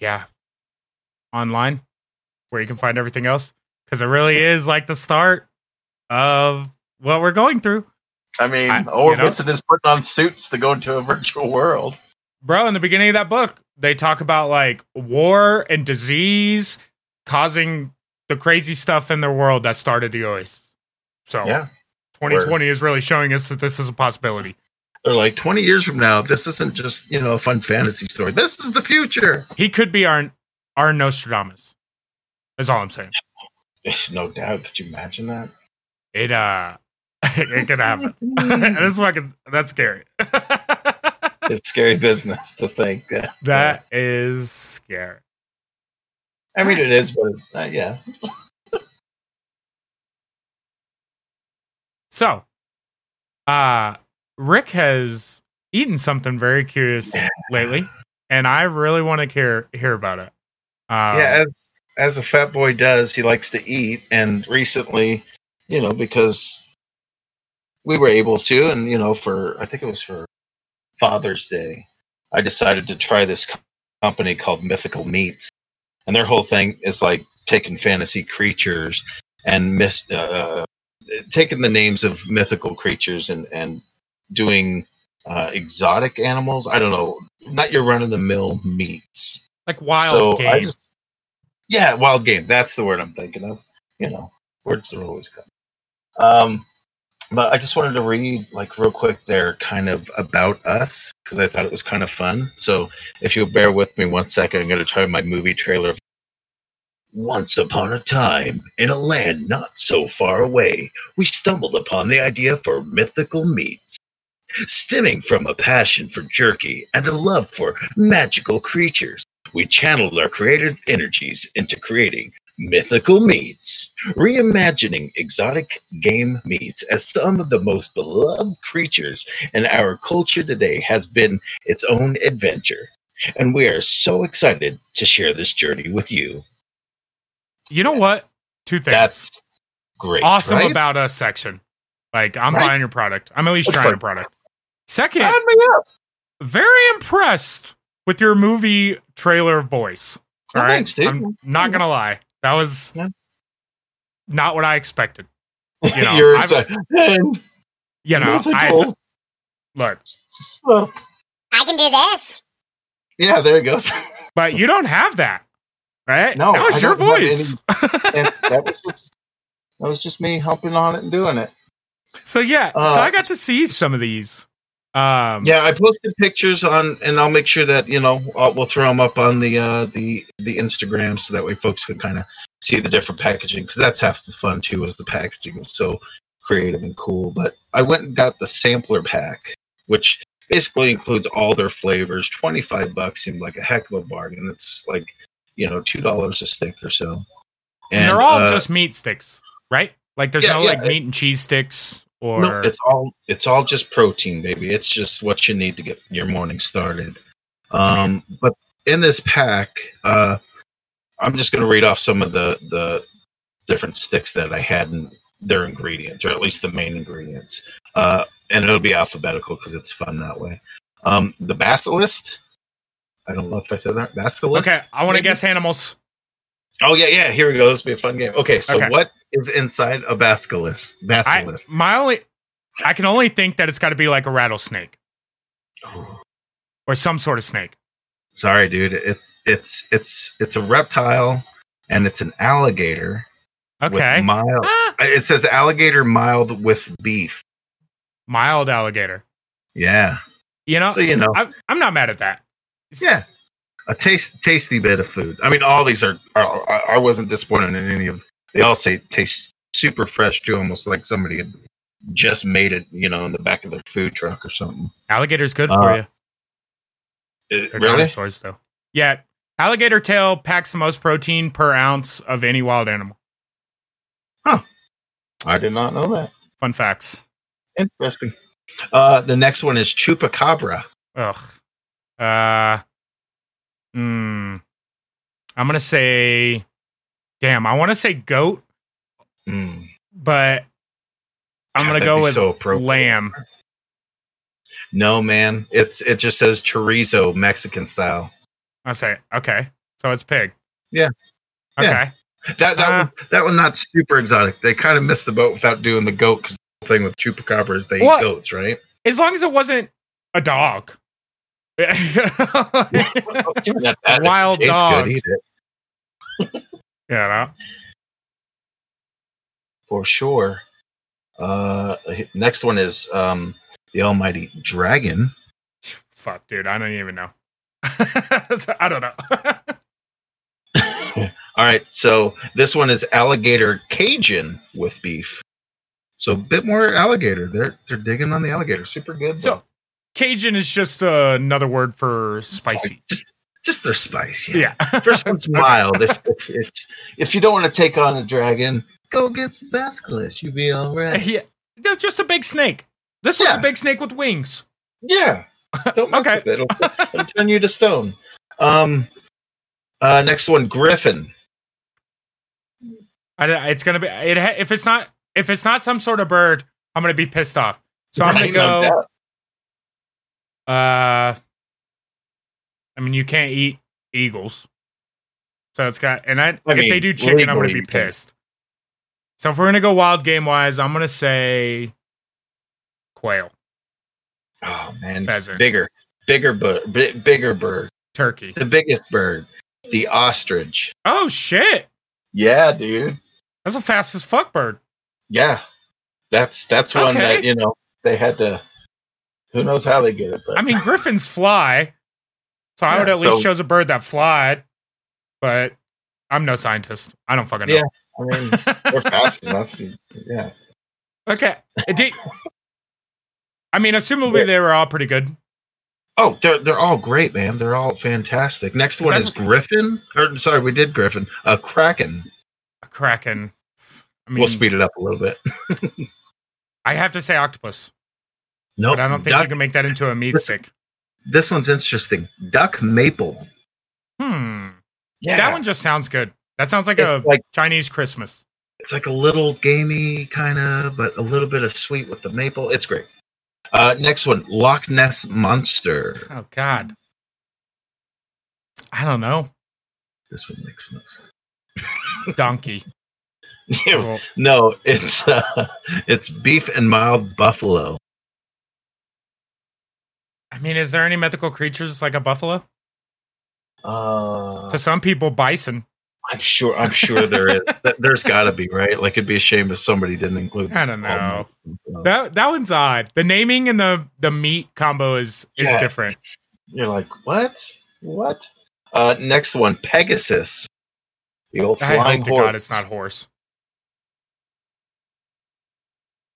yeah online where you can find everything else because it really is like the start of what we're going through I mean, I- is putting on suits to go into a virtual world. bro in the beginning of that book they talk about like war and disease causing the crazy stuff in their world that started the oasis so Yeah. 2020 is really showing us that this is a possibility They're like 20 years from now, this isn't just, you know, a fun fantasy story. This is the future. he could be our our nostradamus is all i'm saying There's no doubt. Could you imagine that? it uh it could happen and it's fucking that's scary It's scary business to think that. That is scary. I mean, it is, but uh, yeah. So, uh, Rick has eaten something very curious lately, and I really want to hear hear about it. Um, yeah, as as a fat boy does, he likes to eat. And recently, you know, because we were able to, and you know, for I think it was for Father's Day, I decided to try this company called Mythical Meats, and their whole thing is like taking fantasy creatures and mis- uh, taking the names of mythical creatures and and doing uh, exotic animals. I don't know, not your run of the mill meats. like wild So game. just- yeah, wild game. That's the word I'm thinking of. You know, words are always coming. Um, but I just wanted to read, like, real quick, their kind of about us because I thought it was kind of fun. So if you'll bear with me one second, I'm going to try my movie trailer. Once upon a time, in a land not so far away, we stumbled upon the idea for mythical meats. Stemming from a passion for jerky and a love for magical creatures, we channeled our creative energies into creating Mythical Meats, reimagining exotic game meats as some of the most beloved creatures in our culture today has been its own adventure. And we are so excited to share this journey with you. You know what? Two things. That's great. awesome right? about us section. Like I'm Right? buying your product. I'm at least It's trying like- your product. Second, me up. very impressed with your movie trailer voice. Oh, All right, thanks, dude. I'm not gonna lie. That was Yeah. not what I expected. You know, You're I've- excited. You know, I look. I can do this. Yeah, there it goes. but you don't have that, right? No, that was your voice. and that was just that was just me humping on it and doing it. so yeah, so Uh, I got to see some of these. Um, Yeah, I posted pictures on, and I'll make sure that you know i we'll throw them up on the uh, the the Instagram so that way folks can kind of see the different packaging because that's half the fun too. Is the packaging was so creative and cool. But I went and got the sampler pack, which basically includes all their flavors. Twenty five bucks seemed like a heck of a bargain. It's like you know two dollars a stick or so. and they're all uh, just meat sticks, right? Like there's yeah, no yeah. like meat and cheese sticks or No, it's all it's all just protein, baby. It's just what you need to get your morning started. Um, but in this pack, uh, I'm just going to read off some of the the different sticks that I had and their ingredients, or at least the main ingredients. Uh, and it'll be alphabetical because it's fun that way. Um, the basilisk. I don't know if I said that. Basilisk. okay. I want to guess animals. Oh yeah, yeah. Here we go. This will be a fun game. Okay, so Okay. what is inside a basilisk? I my only, I can only think that it's got to be like a rattlesnake or some sort of snake. Sorry, dude. It's it's it's it's a reptile, and it's an alligator. Okay, mild. Ah, It says alligator mild with beef. mild alligator. Yeah. You know, So you know. I, I'm not mad at that. Yeah. A taste tasty bit of food. I mean, all these are. are I I wasn't disappointed in any of. Them. They all say taste super fresh too, almost like somebody had just made it. You know, in the back of their food truck or something. Alligator's good Uh, for you. It- They're really? dinosaurs, though. Yeah, alligator tail packs the most protein per ounce of any wild animal. Huh. I did not know that. Fun facts. Interesting. Uh, the next one is chupacabra. Ugh. Uh. Hmm. I'm gonna say. Damn, I want to say goat, Mm. but I'm God, gonna go with so lamb. No, man. It's it just says chorizo Mexican style. I say okay, so it's pig. Yeah. Okay. Yeah. That that Uh. one, that one not super exotic. They kind of missed the boat without doing the goat because the thing with chupacabras they What? eat goats, right? As long as it wasn't a dog. Given that that Wild dog. Good, yeah. for sure. Uh, next one is um the almighty dragon. Fuck, dude. I don't even know. I don't know. All right, so this one is alligator Cajun with beef. So a bit more alligator. They're they're digging on the alligator. Super good. so though. Cajun is just uh, another word for spicy. just just their spice. Yeah. Yeah. First one's mild. if, if, if if you don't want to take on a dragon, go against the basilisk. You'll be all right. yeah. They're just a big snake. This one's Yeah. a big snake with wings. Yeah. Don't Okay. it. It'll, it'll turn you to stone. Um. Uh. Next one, Griffin. I, don't- it's gonna be it, if it's not if it's not some sort of bird, I'm gonna be pissed off. So I'm gonna Right, go. Uh, I mean, you can't eat eagles, so it's got. And I, I if they do chicken, I'm gonna be pissed. So if we're gonna go wild game wise, I'm gonna say quail, Oh man, Pheasant. bigger, bigger bird, bigger bird, turkey. the biggest bird, the ostrich. Oh shit, Yeah, dude. that's the fastest fuck bird. Yeah, that's that's one Okay. that you know they had to. Who knows how they get it? But I mean, griffins fly, so I would Yeah, at least so- chose a bird that flied. But I'm no scientist. I don't fucking know. Yeah. I mean, they're fast enough. Yeah. Okay. Did- I mean, assumably they were all pretty good. Oh, they're they're all great, man. They're all fantastic. Next one is Griffin. Or sorry, we did Griffin. Uh, Kraken. A Kraken. I mean, we'll speed it up a little bit. I have to say octopus, No, but I don't think duck, you can make that into a meat This- stick. this one's interesting. Duck maple. Hmm. Yeah, That one just sounds good. That sounds like a like Chinese Christmas. it's like a little gamey kind of, but a little bit of sweet with the maple. It's great. Uh, next one, Loch Ness monster. Oh God. I don't know. This one makes no sense. Donkey. No, it's uh, it's beef and mild buffalo. I mean, is there any mythical creatures like a buffalo? Uh, To some people, bison. I'm sure. I'm sure there is. There's got to be right. Like it'd be a shame if somebody didn't include. I don't know. all- That that one's odd. The naming and the the meat combo is is Yeah. different. You're like, what? What? Uh, next one, Pegasus. The old I flying hope to horse. God it's not horse.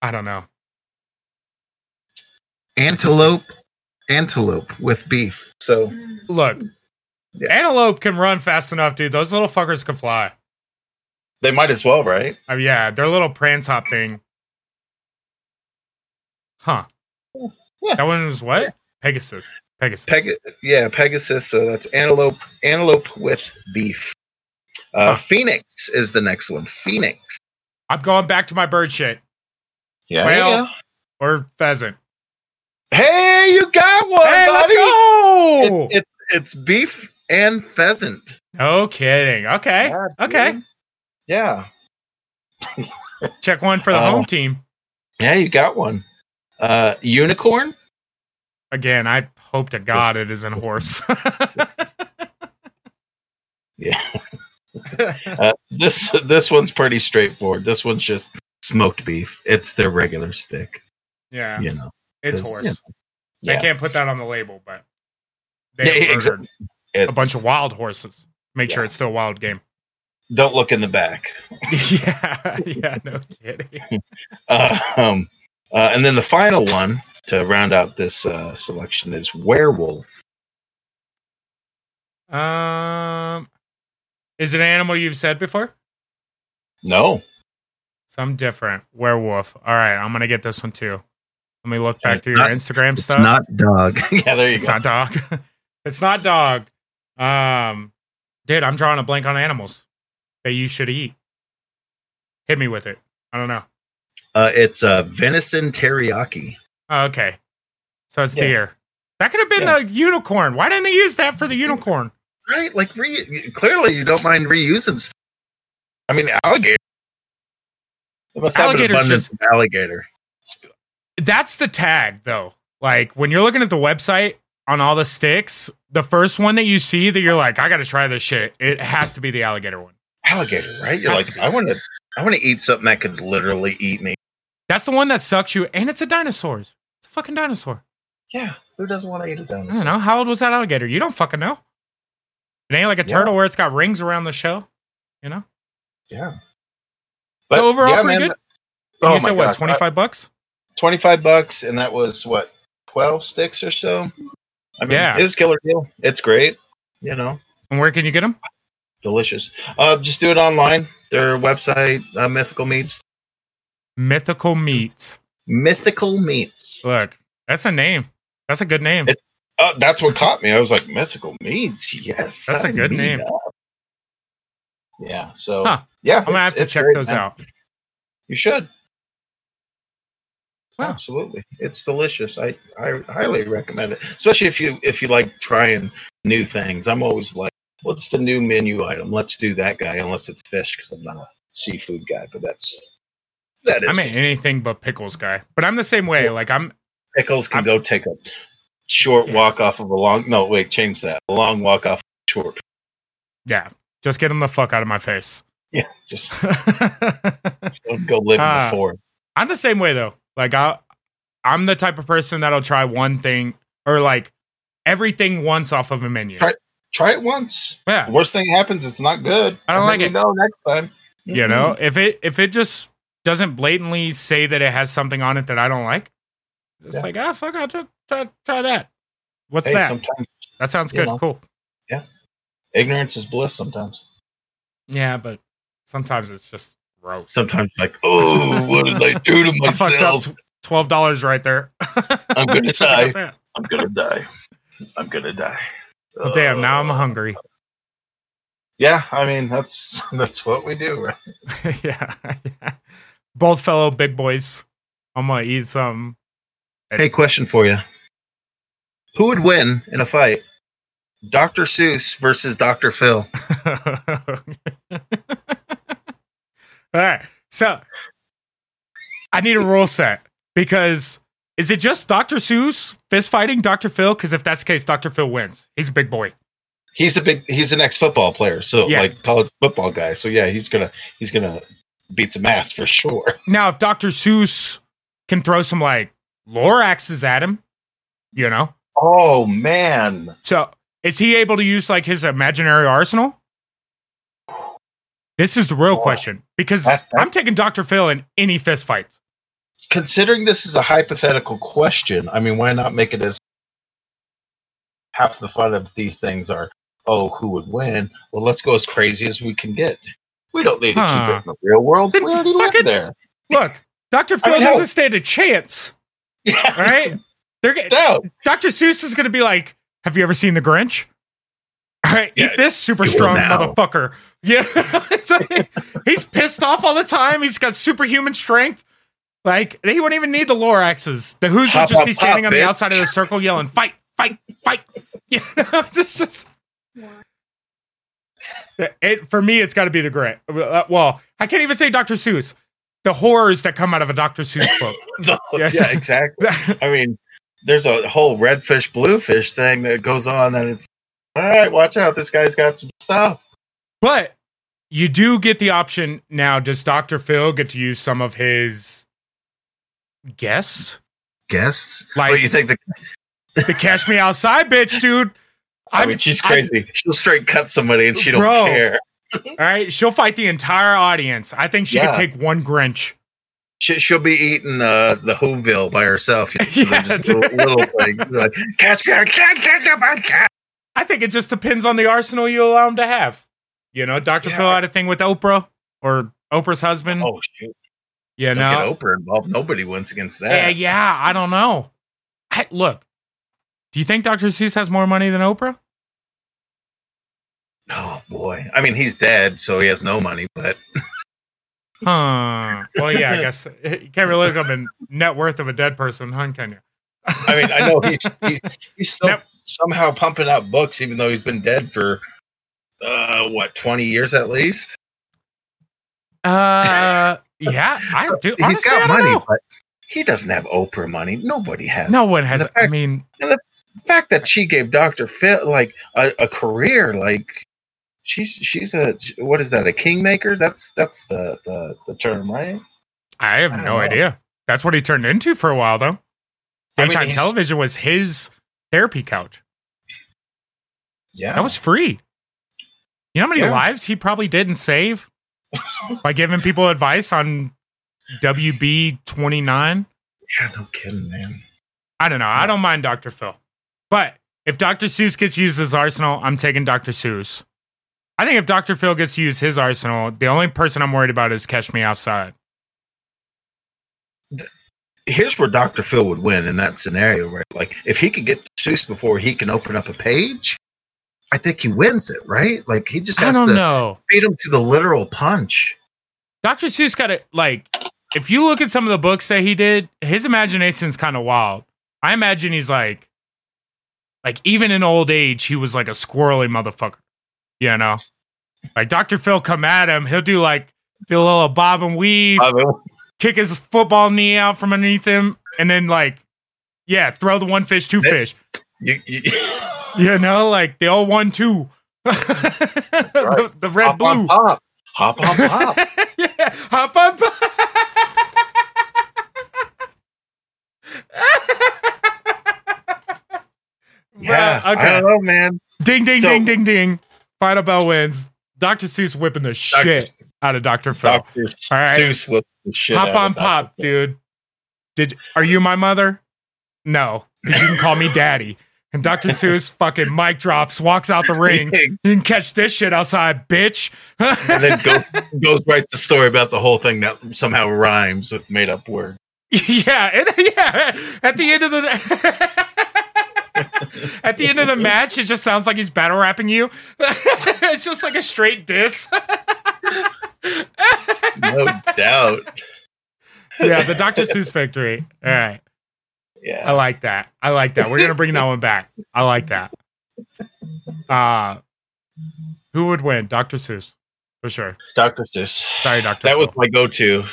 I don't know. Antelope. Antelope with beef. So Look, Yeah. antelope can run fast enough, dude. Those little fuckers can fly. they might as well, right? Oh yeah, their little prance hop thing. Huh. Yeah. That one was what? Pegasus. Pegasus. Peg- yeah, Pegasus. So that's antelope. Antelope with beef. Uh, Huh. Phoenix is the next one. Phoenix. I'm going back to my bird shit. Yeah. Yeah. Or pheasant. Hey, you got one. hey, let's go! It, it's it's beef and pheasant. no kidding. Okay. Yeah, okay. dude. Yeah. Check one for the Oh. home team. Yeah, you got one. Uh, unicorn. Again, I hope to God it isn't horse. Yeah. Uh, this this one's pretty straightforward. This one's just smoked beef. It's their regular stick. yeah, You know. It's it's- horse. yeah. They Yeah. can't put that on the label, but they Yeah, exactly. a bunch of wild horses. Make sure it's still a wild game. Don't look in the back. yeah, yeah, no kidding. Uh, um, uh, and then the final one to round out this uh, selection is werewolf. Um, is it an animal you've said before? No, Some different werewolf. All right, I'm gonna get this one too. Let me look back through your not- Instagram it's stuff. not dog. yeah, there you It's go. It's not dog. it's not dog. Um, dude, I'm drawing a blank on animals that you should eat. Hit me with it. I don't know. Uh, it's uh, venison teriyaki. Oh, okay, so it's Yeah. deer. That could have been Yeah. the unicorn. Why didn't they use that for the unicorn? Right? Like, re- clearly you don't mind reusing stuff. I mean, alligator. They must have an abundance just- of alligator. That's the tag, though. Like when you're looking at the website on all the sticks, the first one that you see that you're like, I got to try this shit. It has to be the alligator one. Alligator, right? You're like. I want to, I want to eat something that could literally eat me. That's the one that sucks you, and it's a dinosaur. It's a fucking dinosaur. Yeah, who doesn't want to eat a dinosaur? don't know. How old was that alligator? You don't fucking know. It ain't like a Yeah. turtle where it's got rings around the shell. You know? Yeah. so overall, pretty man, good. Oh you said what, 25 bucks? 25 bucks and that was what 12 sticks or so i mean Yeah. it's killer deal it's great you know And where can you get them? delicious uh just do it online their website uh, mythical meats Mythical Meats. mythical meats Look, that's a name. That's a good name. It- uh, that's what caught me i was like mythical meats yes That's a good name. up. yeah so Huh. yeah I'm gonna have to check those man. out. you should Wow. absolutely it's delicious I, I highly recommend it especially if you if you like trying new things i'm always like what's the new menu item let's do that guy unless it's fish because i'm not a seafood guy but that's that is I'm an anything but pickles guy, but I'm the same way. Like I'm, pickles can I've- go take a short Yeah. walk off of a long no wait change that a long walk off short yeah, just get them the fuck out of my face. yeah just don't go live in Ah. the forest I'm the same way though. Like I, I'm the type of person that'll try one thing or like everything once off of a menu. Try- try it once Yeah, the worst thing happens it's not good I don't like it. you know next time you know, if it if it just doesn't blatantly say that it has something on it that I don't like, it's Yeah. like ah fuck, I'll try, try, try that. What's Hey, that? that sounds good. know. Cool. Yeah. Ignorance is bliss sometimes Yeah, but sometimes it's just gross. Sometimes like, oh, what did I do to I fucked up myself? twelve dollars right there. I'm gonna die. I'm gonna die. I'm gonna die. Well, damn, now I'm Uh, hungry. Yeah, I mean that's that's what we do, right? yeah, yeah. Both fellow big boys. I'm gonna eat some. Hey, question for you: Who would win in a fight, Dr. Seuss versus Dr. Phil? All right. So I need a rule set because is it just Dr. Seuss fist fighting Dr. Phil? Because if that's the case, Dr. Phil wins. He's a big boy. He's a big. He's an ex-football player, so Yeah. like college football guy. So yeah, he's gonna he's gonna beat some ass for sure. Now, if Dr. Seuss can throw some like Loraxes at him, you know, Oh man, so is he able to use like his imaginary arsenal? This is the real Oh. question because That- that- I'm taking Dr. Phil in any fist fights. considering this is a hypothetical question, I mean, why not make it as half the fun of these things are, oh, who would win? Well, let's go as crazy as we can get. We don't need to Huh. keep it in the real world. Then We already live there. Look, Dr. Phil mean, doesn't stand a chance, Yeah, right? They're no. Dr. Seuss is going to be like, "Have you ever seen The Grinch?" All right, Yeah, eat this super strong now. motherfucker. Yeah, like, he's pissed off all the time. He's got superhuman strength. Like he wouldn't even need the Loraxes. The Who's would just pop, be standing pop, on the bitch. outside of the circle yelling, "Fight, fight, fight!" Know, it's just. It, for me, it's got to be the Grinch. Uh, Well, I can't even say Dr. Seuss. The horrors that come out of a Dr. Seuss book. No, Yes. Yeah, exactly. I mean, there's a whole redfish, bluefish thing that goes on, and it's all right. Watch out, this guy's got some stuff. But you do get the option now. Does Dr. Phil get to use some of his guests? Guests, Like- like you think the The cash me outside, bitch, dude. I I'm- mean, she's crazy. She'll straight cut somebody, and she don't Bro. care. all right, she'll fight the entire audience. I think she Yeah. could take one Grinch. She, she'll be eating uh, the Whoville by herself. You know, Yeah, just little, little thing. Like, catch me, catch, catch, catch, catch. I think it just depends on the arsenal you allow him to have. You know, Dr. Yeah. Phil had a thing with Oprah or Oprah's husband. Oh shoot! you Don't know, get Oprah involved. Nobody wins against that. yeah. yeah. I don't know. I, look, do you think Dr. Seuss has more money than Oprah? Oh boy. I mean, he's dead, so he has no money. But Huh. Well, yeah, I guess you can't really look up a net worth of a dead person, huh? Can you? I mean, I know he's he's, he's still somehow pumping out books, even though he's been dead for uh, what twenty years at least. Uh, yeah, I do. he's Honestly, got I don't money, know. but he doesn't have Oprah money. Nobody has. No one has. The I fact- mean, the fact that she gave Doctor Phil like a, a career, like she's she's a what is that? A kingmaker? That's that's the the, the term, right? I have I no know. idea. That's what he turned into for a while, though. I mean, Daytime television was his therapy couch. Yeah, That was free. You know how many Yeah. lives he probably didn't save by giving people advice on WB twenty nine? yeah, no kidding, man. I don't know. I don't mind Dr. Phil. But if Dr. Seuss gets used as Arsenal, I'm taking Dr. Seuss. I think if Dr. Phil gets to use his Arsenal, the only person I'm worried about is Catch Me Outside. Here's where Doctor Phil would win in that scenario, right? Like if he could get Seuss before he can open up a page, I think he wins it, right? Like he just I has don't to know. beat him to the literal punch. Dr. Seuss got it like if you look at some of the books that he did, his imagination's kind of wild. I imagine he's like like even in old age, he was like a squirrely motherfucker. You know? Like Dr. Phil come at him, he'll do like a little bob and weave, I kick his football knee out from underneath him, and then like yeah, throw the one fish, two fish. You, you, You know, like the old one two. the, right. the red hop on blue. pop, hop on pop. yeah, hop on pop. yeah, Bruh, I don't know, man. Ding, ding, So- ding, ding, ding. Final bell wins. Dr. Seuss whipping the shit out of Dr. Phil. Doctor All right. Seuss with the shit. Hop on pop, Phil. dude. Did are you my mother? No, because you can call me daddy. And Dr. Seuss fucking mic drops, walks out the ring. You can catch this shit outside, bitch. and then go, goes right to the story about the whole thing that somehow rhymes with made up words. yeah, and, yeah. At the end of the at the end of the match, it just sounds like he's battle rapping you. it's just like a straight diss. No doubt. yeah, the Dr. Seuss victory. All right. I like that. I like that. We're gonna bring that one back. I like that. Uh who would win? Dr. Seuss. For sure. Dr. Seuss. Sorry, Dr. That was my go to.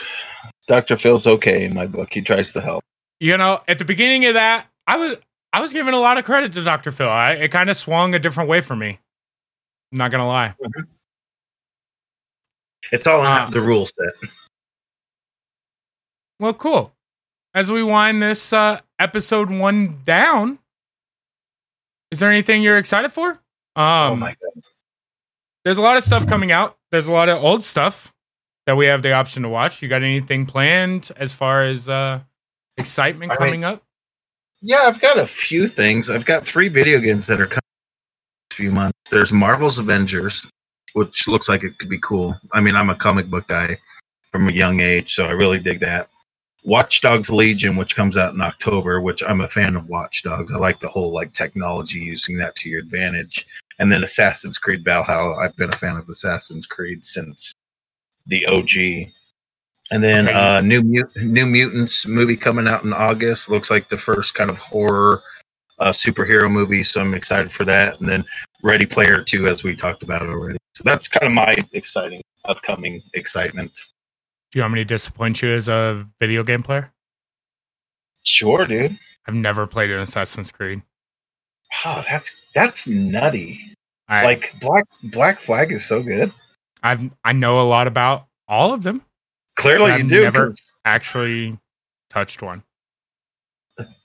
Dr. Phil's okay in my book. He tries to help. You know, at the beginning of that, I was I was giving a lot of credit to Dr. Phil. I, it kind of swung a different way for me. I'm not gonna lie. It's all in Ah. the rule set. Well, cool. As we wind this uh, episode one down, is there anything you're excited for? Um, oh my god. there's a lot of stuff coming out. There's a lot of old stuff that we have the option to watch. You got anything planned as far as uh, excitement mean- coming up? Yeah, I've got a few things. I've got three video games that are coming few months. There's Marvel's Avengers, which looks like it could be cool. I mean, I'm a comic book guy from a young age, so I really dig that. Watch Dogs Legion, which comes out in October, which I'm a fan of Watch Dogs. I like the whole like technology using that to your advantage. And then Assassin's Creed Valhalla. I've been a fan of Assassin's Creed since the OG. And then Okay. uh, New Mut- New Mutants movie coming out in August. Looks like the first kind of horror uh, superhero movie, so I'm excited for that. And then Ready Player Two, as we talked about already. So that's kind of my exciting upcoming excitement. Do you want me to disappoint you as a video game player? Sure, dude. I've never played an Assassin's Creed. Oh, that's that's nutty. I, like Black Black Flag is so good. I've I know a lot about all of them. Clearly, you do. never- 'cause Actually, touched one.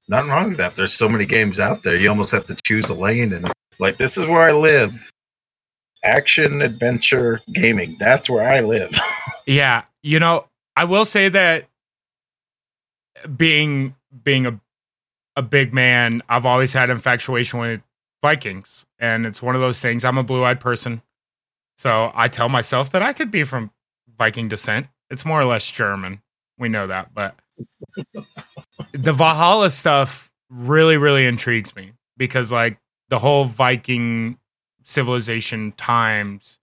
Nothing wrong with that. There's so many games out there. You almost have to choose a lane and like this is where I live. Action, adventure, gaming. That's where I live. Yeah, you know, I will say that being being a a big man, I've always had infatuation with Vikings, and it's one of those things. I'm a blue eyed person, so I tell myself that I could be from Viking descent. It's more or less German. We know that, but the Valhalla stuff really, really intrigues me because, like, the whole Viking civilization times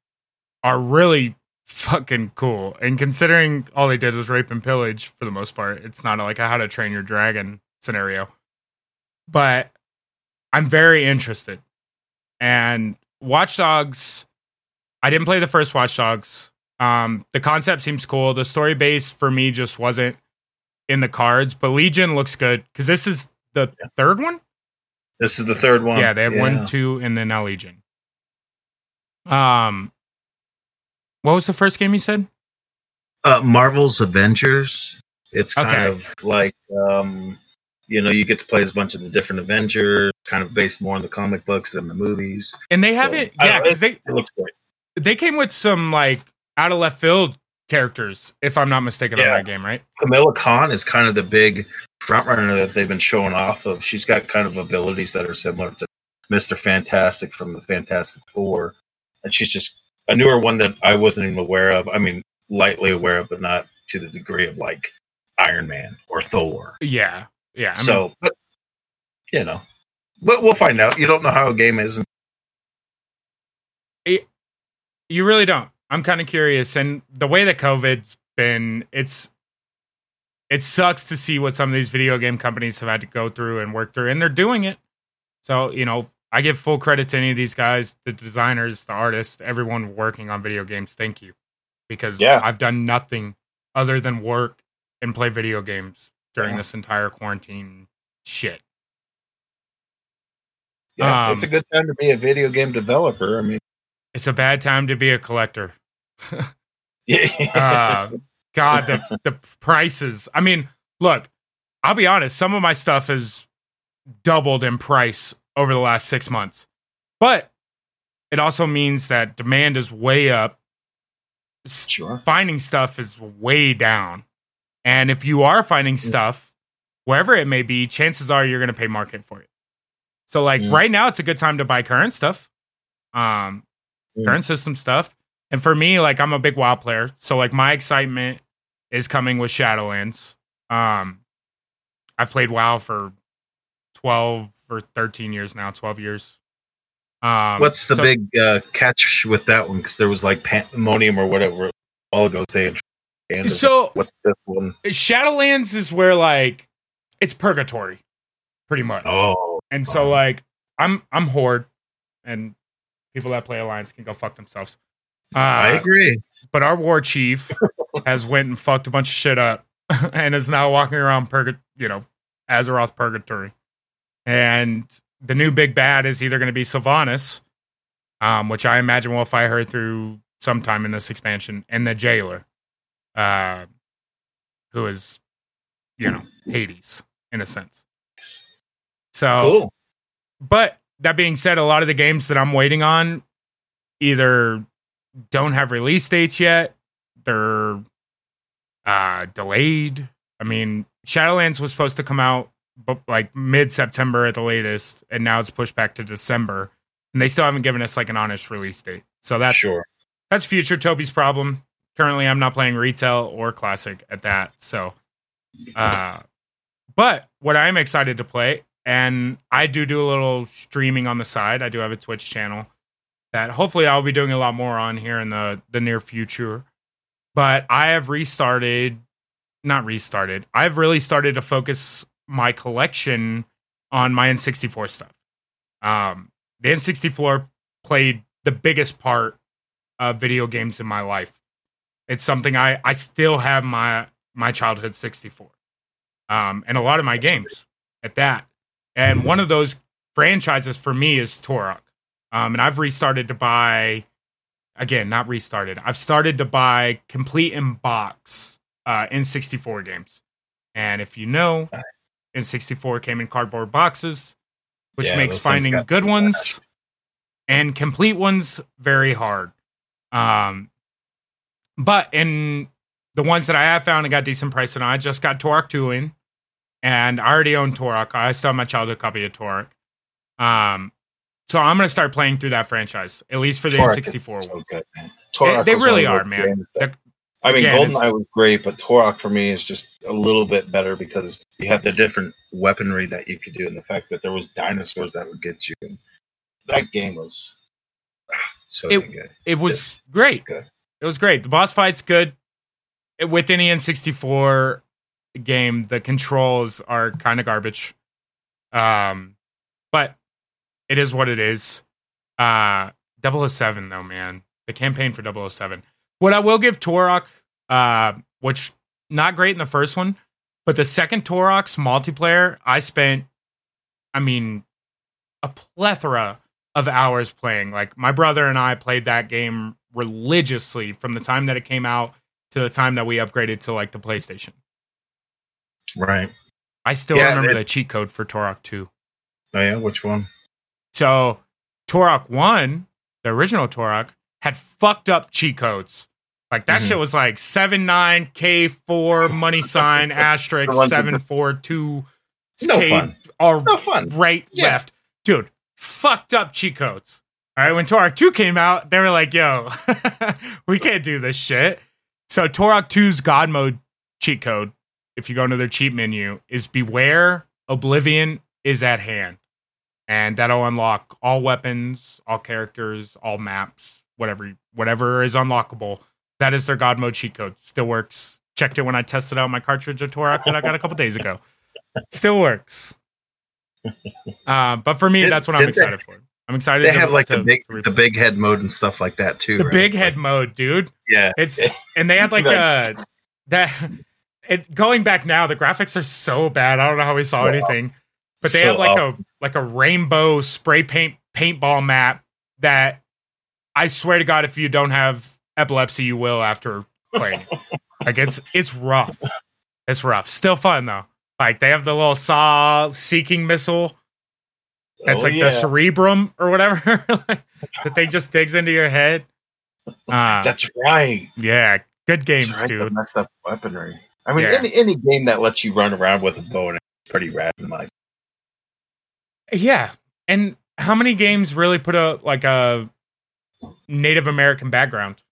are really fucking cool. And considering all they did was rape and pillage for the most part, it's not like a how to train your dragon scenario. But I'm very interested. And Watch Dogs, I didn't play the first Watch Dogs. Um, the concept seems cool. The story base for me just wasn't in the cards, but Legion looks good because this is the third one. This is the third one. Yeah, they have one, two, and then now Legion. Um, what was the first game you said? Uh, Marvel's Avengers. It's kind Okay. of like um, you know, you get to play as a bunch of the different Avengers, kind of based more on the comic books than the movies. And they So, haven't, yeah, because they It looks great. they came with some like out of left field characters, if I'm not mistaken, on that game, right? Kamala Khan is kind of the big front runner that they've been showing off of. She's got kind of abilities that are similar to Mister Fantastic from the Fantastic Four, and she's just a newer one that I wasn't even aware of. I mean, lightly aware of, but not to the degree of like Iron Man or Thor. Yeah, yeah. I mean, so, but you know, but we'll find out. You don't know how a game is. you really don't. I'm kind of curious, and the way that COVID's been, it's it sucks to see what some of these video game companies have had to go through and work through, and they're doing it. So you know, I give full credit to any of these guys, the designers, the artists, everyone working on video games. Thank you, because Yeah. I've done nothing other than work and play video games during Yeah. this entire quarantine shit. Yeah, Um, it's a good time to be a video game developer. I mean, It's a bad time to be a collector. yeah, uh, God, the the prices. I mean, look, I'll be honest. Some of my stuff has doubled in price over the last six months. But it also means that demand is way up. Sure. Finding stuff is way down. And if you are finding mm. stuff, wherever it may be, chances are you're going to pay market for it. So, like mm. right now, it's a good time to buy current stuff, um, mm. current system stuff. And for me, like I'm a big WoW player, so like my excitement is coming with Shadowlands. Um, I've played WoW for 12, for 13 years now, 12 years. Um, What's the so, big uh, catch with that one? Because there was like pandemonium or whatever all ago. They so what's this one? Shadowlands is where like it's purgatory, pretty much. Oh, and so like I'm I'm horde, and people that play alliance can go fuck themselves. Uh, I agree. But our war chief has went and fucked a bunch of shit up, and is now walking around purgatory. you know Azeroth purgatory. And the new big bad is either going to be Sylvanas, um, which I imagine we'll fight her through sometime in this expansion, and the jailer, uh, who is, you know, Hades in a sense. So Cool. but that being said, a lot of the games that I'm waiting on either don't have release dates yet, they're uh, delayed. I mean, Shadowlands was supposed to come out but like mid September at the latest, and now it's pushed back to December, and they still haven't given us like an honest release date. So that's sure. that's future Toby's problem. Currently, I'm not playing retail or classic at that. So, uh, but what I'm excited to play, and I do do a little streaming on the side. I do have a Twitch channel that hopefully I'll be doing a lot more on here in the the near future. But I have restarted, not restarted. I've really started to focus my collection on my N64 stuff. Um, the N64 played the biggest part of video games in my life. It's something I I still have my my childhood 64. Um and a lot of my games at that. And one of those franchises for me is Turok. Um and I've restarted to buy again, not restarted. I've started to buy complete in box uh N64 games. And if you know, Nice. N64 came in cardboard boxes, which Yeah, makes finding good trash. ones and complete ones very hard. Um, but in the ones that I have found and got decent price on, I just got Turok 2 in, and I already own Turok. I still have my childhood copy of Turok. Um, so I'm gonna start playing through that franchise, at least for the Turok N64 So one. good, man. They, they really are, man. They're- I mean, Again, GoldenEye was great, but Turok for me is just a little bit better because you had the different weaponry that you could do, and the fact that there was dinosaurs that would get you. And that game was ah, so It- good. it was great. good. It was great. The boss fight's good. With any N64 game, the controls are kind of garbage. Um, but it is what it is. Uh, 007 though, man, the campaign for 007. What I will give Turok, uh, which not great in the first one, but the second Turok's multiplayer, I spent, I mean, a plethora of hours playing. Like my brother and I played that game religiously from the time that it came out to the time that we upgraded to like the PlayStation. Right. I still Yeah, remember it- the cheat code for Turok 2. Oh yeah, which one? So Turok 1, the original Turok, had fucked up cheat codes. Like that Mhm. shit was like seven nine K four money sign asterisk ones with 742 No K fun. or No fun. right, Yeah. left. Dude, fucked up cheat codes. All right, when Turok 2 came out, they were like, yo, we can't do this shit. So Turok 2's God mode cheat code, if you go into their cheat menu, is beware oblivion is at hand. And that'll unlock all weapons, all characters, all maps, whatever whatever is unlockable. That is their God mode cheat code. Still works. Checked it when I tested out my cartridge of Turok that I got a couple days ago. Still works. Uh, but for me, Did- that's what I'm did they- excited for. I'm excited. They to- have like to- the big, the big head mode and stuff like that too. the right? big head mode, dude. Yeah. It's and they had like Like- uh that. It going back now, the graphics are so bad. I don't know how we saw Wow. anything, but they So have like awful. a like a rainbow spray paint paintball map that I swear to God, if you don't have epilepsy, you will after playing. like it's it's rough. It's rough. Still fun though. Like they have the little saw seeking missile. That's Oh, like yeah. the cerebrum or whatever. like, the thing just digs into your head. Uh, That's right. yeah, good games, right, dude. messed up weaponry. I mean, Yeah. any any game that lets you run around with a bow and pretty rad in my Yeah, And how many games really put a like a Native American background?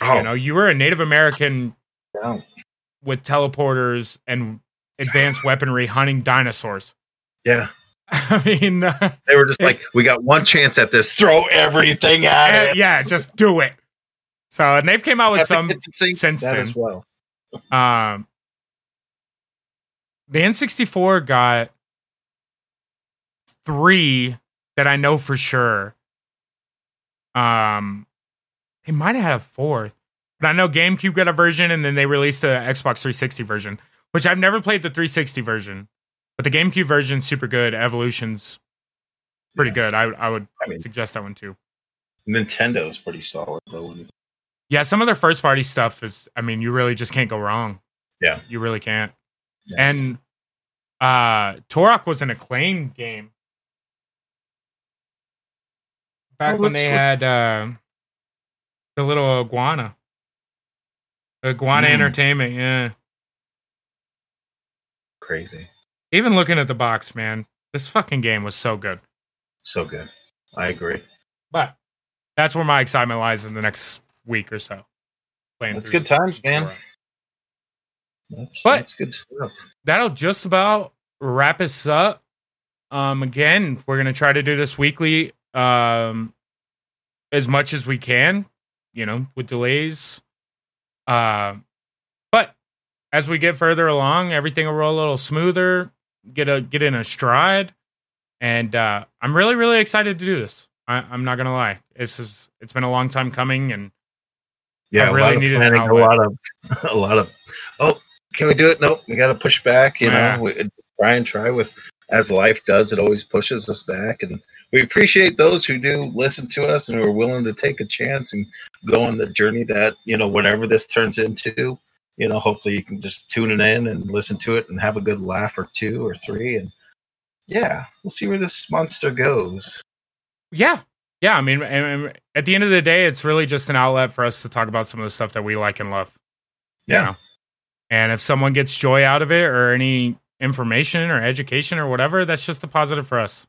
Oh, You know, you were a Native American yeah. with teleporters and advanced weaponry hunting dinosaurs. yeah. I mean, uh, They were just It- like, we got one chance at this. Throw everything at eh, it. yeah, just do it. So, and they've came out with some since then. as well. Um, the N64 got three that I know for sure. Um, they might have had a fourth, but I know GameCube got a version, and then they released the Xbox 360 version, which I've never played the 360 version, but the GameCube version's super good. Evolution's pretty Yeah. good. I I would I mean, suggest that one too. Nintendo's pretty solid though. Yeah, some of their first party stuff is. I mean, you really just can't go wrong. Yeah. you really can't. Yeah. And uh Turok was an acclaimed game back Oh, when they look- had uh, the little iguana, iguana Mm. entertainment. Yeah, Crazy. even looking at the box, man, this fucking game was so good. So good. I agree. But that's where my excitement lies in the next week or so. Playing That's good times, man. That's, But- that's good stuff. that'll just about wrap us up. Um, again, we're gonna try to do this weekly, um, as much as we can, you know, with delays. Uh, but as we get further along, everything will roll a little smoother, get a get in a stride, and uh, I'm really really excited to do this. I, I'm not gonna lie, this is it's been a long time coming, and Yeah, I really needed an planning, a lot of, a lot of. Oh, can we do it? Nope, we got to push back. You Yeah. know, we try and try with as life does. It always pushes us back, and we appreciate those who do listen to us and who are willing to take a chance and go on the journey that you know whatever this turns into. You know, hopefully you can just tune it in and listen to it and have a good laugh or two or three, and yeah, we'll see where this monster goes. Yeah. Yeah. I mean, at the end of the day, it's really just an outlet for us to talk about some of the stuff that we like and love. you Yeah. know? And if someone gets joy out of it or any information or education or whatever, that's just a positive for us.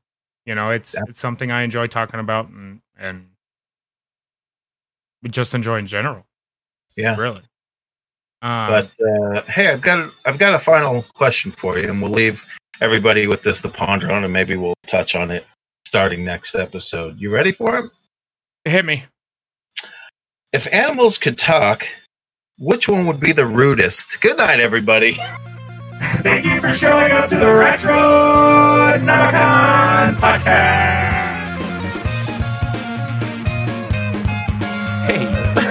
You know, it's Yeah. it's something I enjoy talking about and and just enjoy in general, Yeah. really. Um, But uh, hey, I've got a, I've got a final question for you, and we'll leave everybody with this to ponder on, and maybe we'll touch on it starting next episode. You ready for it? hit me. If animals could talk, which one would be the rudest? Good night, everybody. Thank you for showing up to the Retro Nomicon podcast. Hey.